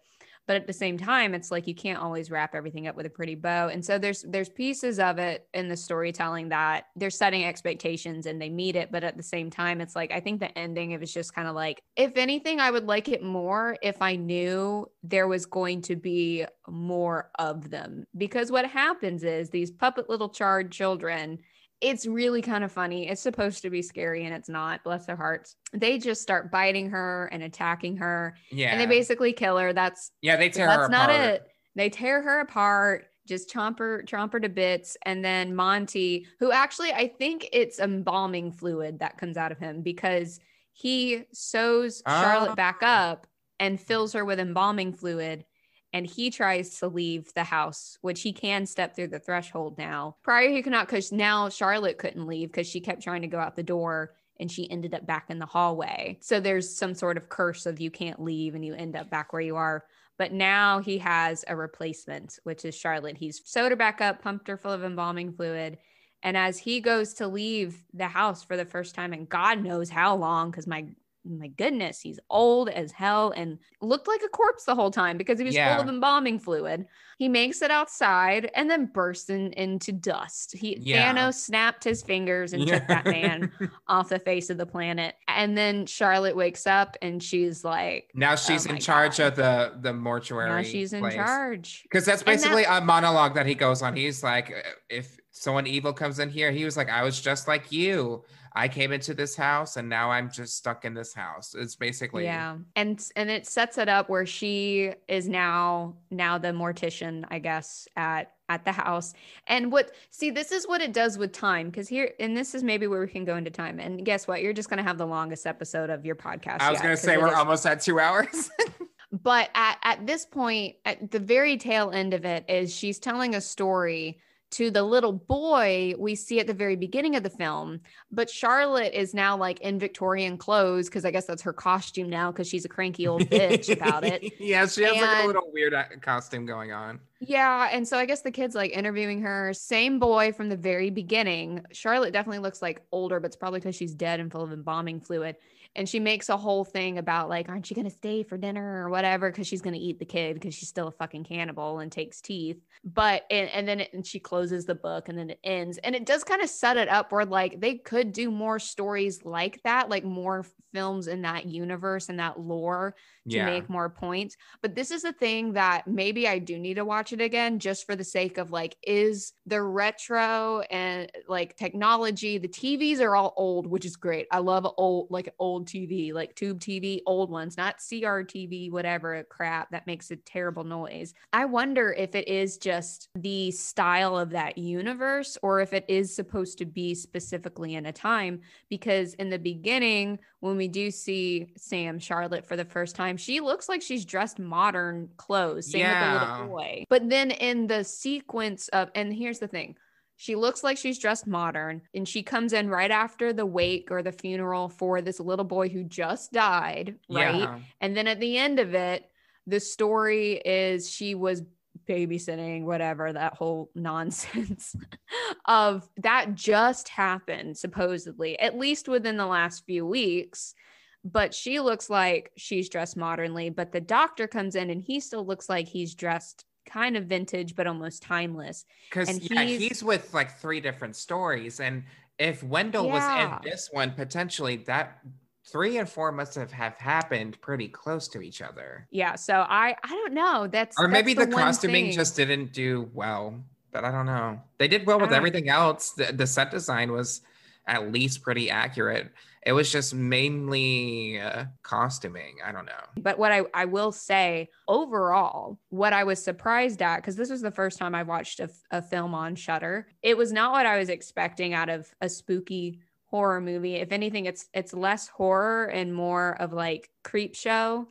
but at the same time it's like you can't always wrap everything up with a pretty bow. And so there's there's pieces of it in the storytelling that they're setting expectations and they meet it but at the same time it's like i think the ending it was just kind of like if anything i would like it more if i knew there was going to be more of them. Because what happens is these puppet little charred children it's really kind of funny. It's supposed to be scary and it's not. Bless their hearts. They just start biting her and attacking her. Yeah. And they basically kill her. That's yeah, they tear her apart. that's not it. They tear her apart, just chomp her, chomp her to bits. And then Monty, who actually I think it's embalming fluid that comes out of him because he sews Charlotte back ah. up and fills her with embalming fluid and he tries to leave the house, which he can step through the threshold now. Prior, he could not because now Charlotte couldn't leave because she kept trying to go out the door and she ended up back in the hallway. So there's some sort of curse of you can't leave and you end up back where you are. But now he has a replacement, which is Charlotte. He's sewed her back up, pumped her full of embalming fluid. And as he goes to leave the house for the first time, and God knows how long, because my my goodness, he's old as hell and looked like a corpse the whole time because he was yeah. full of embalming fluid. He makes it outside and then bursts in, into dust. He yeah. Thanos snapped his fingers and yeah. took that man (laughs) off the face of the planet. And then Charlotte wakes up and she's like, now she's oh in charge God. of the the mortuary. Now she's in charge because that's basically a monologue that he goes on. He's like, if someone evil comes in here, he was like, I was just like you. I came into this house and now I'm just stuck in this house. It's basically Yeah. And and it sets it up where she is now now the mortician, I guess, at at the house. And what see, this is what it does with time because here and this is maybe where we can go into time. And guess what? You're just going to have the longest episode of your podcast. I was going to say we're is- almost at 2 hours. (laughs) but at at this point, at the very tail end of it is she's telling a story to the little boy we see at the very beginning of the film. But Charlotte is now like in Victorian clothes because I guess that's her costume now because she's a cranky old bitch about it. (laughs) yeah, she has and, like a little weird uh, costume going on. Yeah. And so I guess the kid's like interviewing her. Same boy from the very beginning. Charlotte definitely looks like older, but it's probably because she's dead and full of embalming fluid. And she makes a whole thing about like aren't you going to stay for dinner or whatever? Because she's going to eat the kid because she's still a fucking cannibal and takes teeth. But and, and then it, and she closes the book and then it ends. And it does kind of set it up where like they could do more stories like that like more films in that universe and that lore to yeah. make more points but this is a thing that maybe i do need to watch it again just for the sake of like is the retro and like technology the tvs are all old which is great i love old like old tv like tube tv old ones not crtv whatever crap that makes a terrible noise i wonder if it is just the style of that universe or if it is supposed to be specifically in a time because in the beginning when we do see Sam Charlotte for the first time, she looks like she's dressed modern clothes. Same yeah. with the little boy. But then in the sequence of, and here's the thing. She looks like she's dressed modern and she comes in right after the wake or the funeral for this little boy who just died, right? Yeah. And then at the end of it, the story is she was babysitting, whatever, that whole (laughs) nonsense of that just happened, supposedly, at least within the last few weeks. But she looks like she's dressed modernly, but the doctor comes in and he still looks like he's dressed kind of vintage, but almost timeless. Because yeah, he's, he's with like three different stories. And if Wendell yeah. was in this one, potentially that three and four must have, have happened pretty close to each other. Yeah. So I I don't know. That's or maybe that's the, the costuming just didn't do well. But I don't know. They did well with everything else. The, the set design was at least pretty accurate. It was just mainly uh, costuming. I don't know. But what I, I will say overall, what I was surprised at, because this was the first time I watched a, a film on Shudder, it was not what I was expecting out of a spooky horror movie. If anything, it's it's less horror and more of like Creepshow,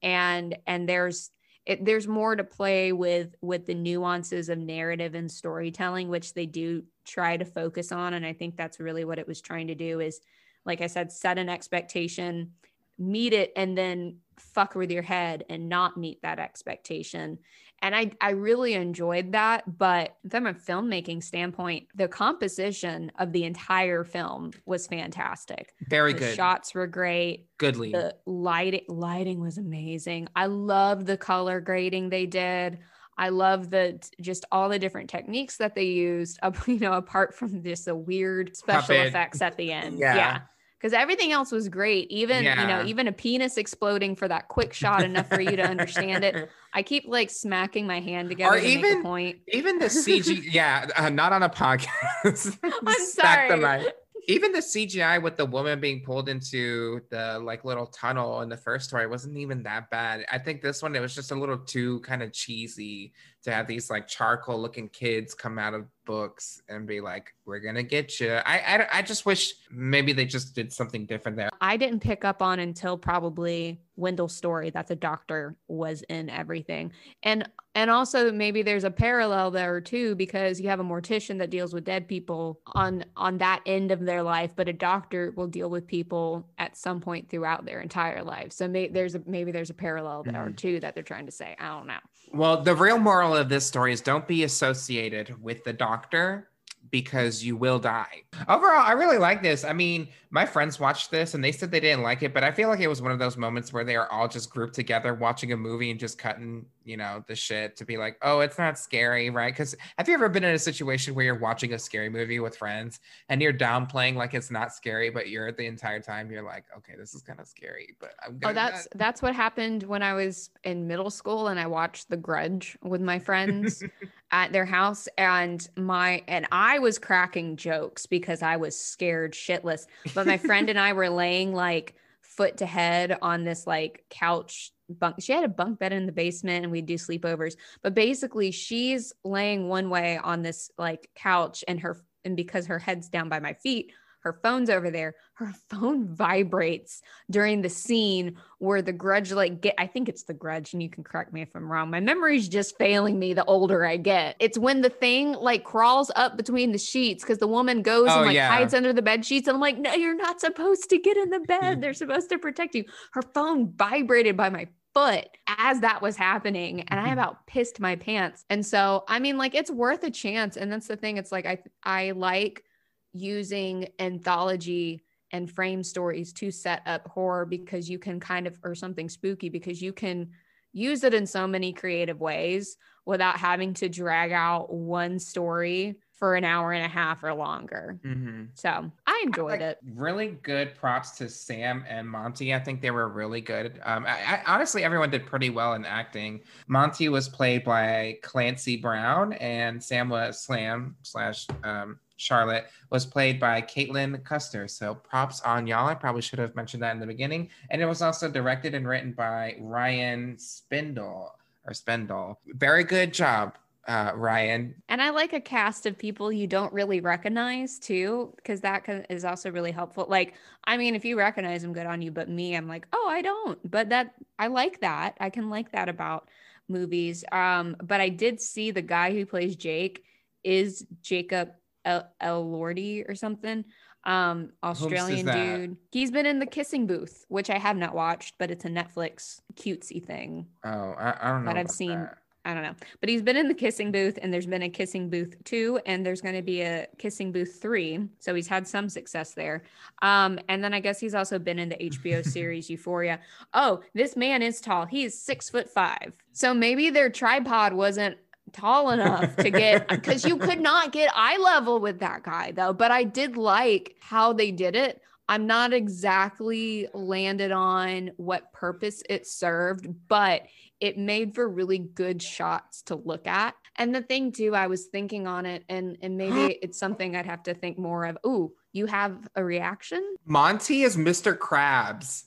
and and there's it, there's more to play with with the nuances of narrative and storytelling, which they do try to focus on, and I think that's really what it was trying to do. Is like I said, set an expectation, meet it, and then fuck with your head and not meet that expectation and I, I really enjoyed that. But from a filmmaking standpoint, the composition of the entire film was fantastic. Very the good. Shots were great. Goodly. The lighting lighting was amazing. I love the color grading they did. I love the just all the different techniques that they used, (laughs) you know, apart from just the weird special Puppet. effects at the end. (laughs) yeah. yeah because everything else was great. Even yeah. you know, even a penis exploding for that quick shot enough for you to understand it. (laughs) I keep like smacking my hand together or to even, point. Even the CG, (laughs) yeah, uh, not on a podcast. (laughs) I'm sorry even the CGI with the woman being pulled into the like little tunnel in the first story wasn't even that bad. I think this one it was just a little too kind of cheesy to have these like charcoal looking kids come out of books and be like, "We're gonna get you." I, I I just wish maybe they just did something different there. I didn't pick up on until probably Wendell's story that the doctor was in everything, and and also maybe there's a parallel there too because you have a mortician that deals with dead people on on that end of their life, but a doctor will deal with people at some point throughout their entire life. So may, there's a maybe there's a parallel there mm. too that they're trying to say. I don't know. Well, the real moral of this story is don't be associated with the doctor because you will die. Overall, I really like this. I mean, my friends watched this and they said they didn't like it, but I feel like it was one of those moments where they are all just grouped together watching a movie and just cutting, you know, the shit to be like, oh, it's not scary, right? Because have you ever been in a situation where you're watching a scary movie with friends and you're downplaying like it's not scary, but you're the entire time you're like, okay, this is kind of scary, but I'm. Oh, that's not. that's what happened when I was in middle school and I watched The Grudge with my friends. (laughs) at their house and my and I was cracking jokes because I was scared shitless. But my friend and I were laying like foot to head on this like couch bunk. She had a bunk bed in the basement and we'd do sleepovers. But basically she's laying one way on this like couch and her and because her head's down by my feet, her phone's over there. Her (laughs) phone vibrates during the scene where the grudge, like, get, I think it's the grudge, and you can correct me if I'm wrong. My memory's just failing me the older I get. It's when the thing like crawls up between the sheets because the woman goes oh, and like yeah. hides under the bed sheets. And I'm like, no, you're not supposed to get in the bed. (laughs) They're supposed to protect you. Her phone vibrated by my foot as that was happening and i mm-hmm. about pissed my pants and so i mean like it's worth a chance and that's the thing it's like i i like using anthology and frame stories to set up horror because you can kind of or something spooky because you can use it in so many creative ways without having to drag out one story for an hour and a half or longer. Mm-hmm. So I enjoyed Like, it. Really good props to Sam and Monty. I think they were really good. Um, I, I, honestly, everyone did pretty well in acting. Monty was played by Clancy Brown, and Sam was Slam slash um, Charlotte was played by Caitlin Custer. So props on y'all. I probably should have mentioned that in the beginning. And it was also directed and written by Ryan Spindell or Spindell. Very good job, uh, Ryan. And I like a cast of people you don't really recognize too, because that is also really helpful. Like, I mean, if you recognize them, good on you. But me, I'm like, oh, I don't. But that I like that. I can like that about movies. Um, but I did see the guy who plays Jake is Jacob El- Elordi or something. Um, Australian dude. He's been in the Kissing Booth, which I have not watched, but it's a Netflix cutesy thing. Oh, I, I don't know. That I've seen. that. I don't know. But he's been in the kissing booth and there's been a kissing booth two and there's going to be a kissing booth three. So he's had some success there. Um, and then I guess he's also been in the HBO (laughs) series Euphoria. Oh, this man is tall. He's six foot five. So maybe their tripod wasn't tall enough to get (laughs) because you could not get eye level with that guy though. But I did like how they did it. I'm not exactly landed on what purpose it served, but it made for really good shots to look at. And the thing too, I was thinking on it, and and (gasps) maybe it's something I'd have to think more of. Ooh, you have a reaction? Monty is Mr. Krabs.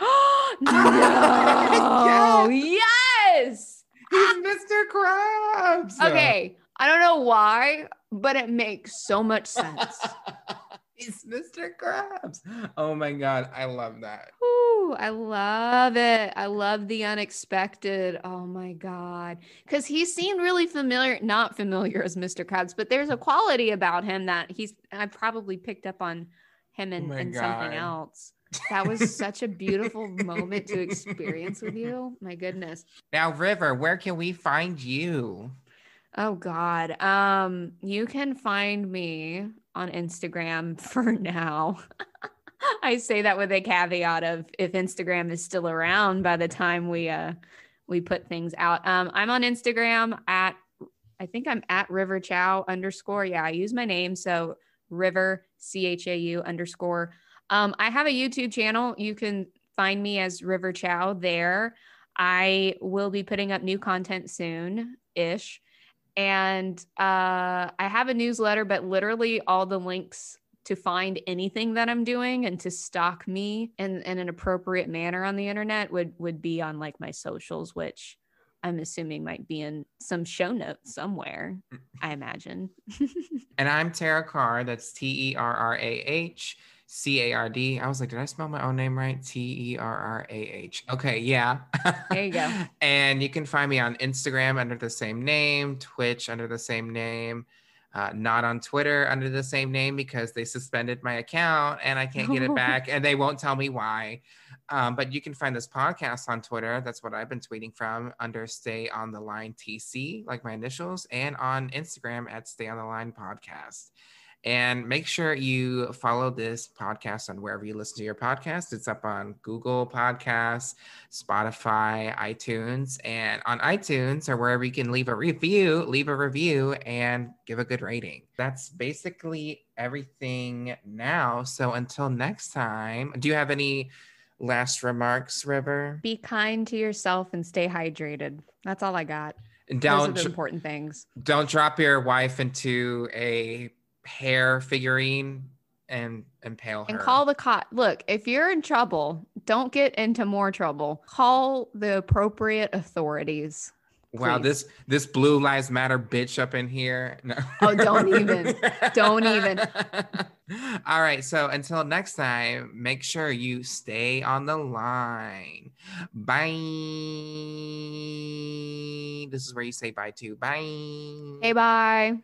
(gasps) no! (laughs) yes. He's Mr. Krabs. Okay, I don't know why, but it makes so much sense. (laughs) He's Mr. Krabs. Oh my god, I love that. Ooh, I love it. I love the unexpected. Oh my God. Because he seemed really familiar, not familiar as Mr. Krabs, but there's a quality about him that he's, I probably picked up on him in, Oh in something else. That was (laughs) such a beautiful moment to experience with you. My goodness. Now, River, where can we find you? Oh God. Um, you can find me on Instagram (laughs) for now. (laughs) I say that with a caveat of if Instagram is still around by the time we uh we put things out. Um, I'm on Instagram at I think I'm at River Chau underscore. Yeah, I use my name. So River C H A U underscore. Um, I have a YouTube channel. You can find me as River Chau there. I will be putting up new content soon ish. And uh, I have a newsletter, but literally all the links to find anything that I'm doing and to stock me in, in an appropriate manner on the internet would would be on like my socials, which I'm assuming might be in some show notes somewhere. I imagine. (laughs) And I'm Terrah Card. That's T E R R A H C A R D. I was like, did I spell my own name right? T E R R A H. Okay, yeah. There you go. (laughs) and you can find me on Instagram under the same name, Twitch under the same name. Uh, not on Twitter under the same name because they suspended my account and I can't get it (laughs) back and they won't tell me why. Um, but you can find this podcast on Twitter. That's what I've been tweeting from under Stay on the Line TC, like my initials, and on Instagram at Stay on the Line Podcast. And make sure you follow this podcast on wherever you listen to your podcast. It's up on Google Podcasts, Spotify, iTunes, and on iTunes or wherever you can leave a review, leave a review and give a good rating. That's basically everything now. So until next time, do you have any last remarks, River? Be kind to yourself and stay hydrated. That's all I got. Those are the important things. don't drop your wife into a hare figurine and impale her. And call the cop. Look, if you're in trouble, don't get into more trouble. Call the appropriate authorities. wow, please. this this blue lives matter bitch up in here. No. Oh, don't even. (laughs) Don't even. All right, so until next time, make sure you stay on the line. Bye. This is where you say bye to. Bye. Hey, bye.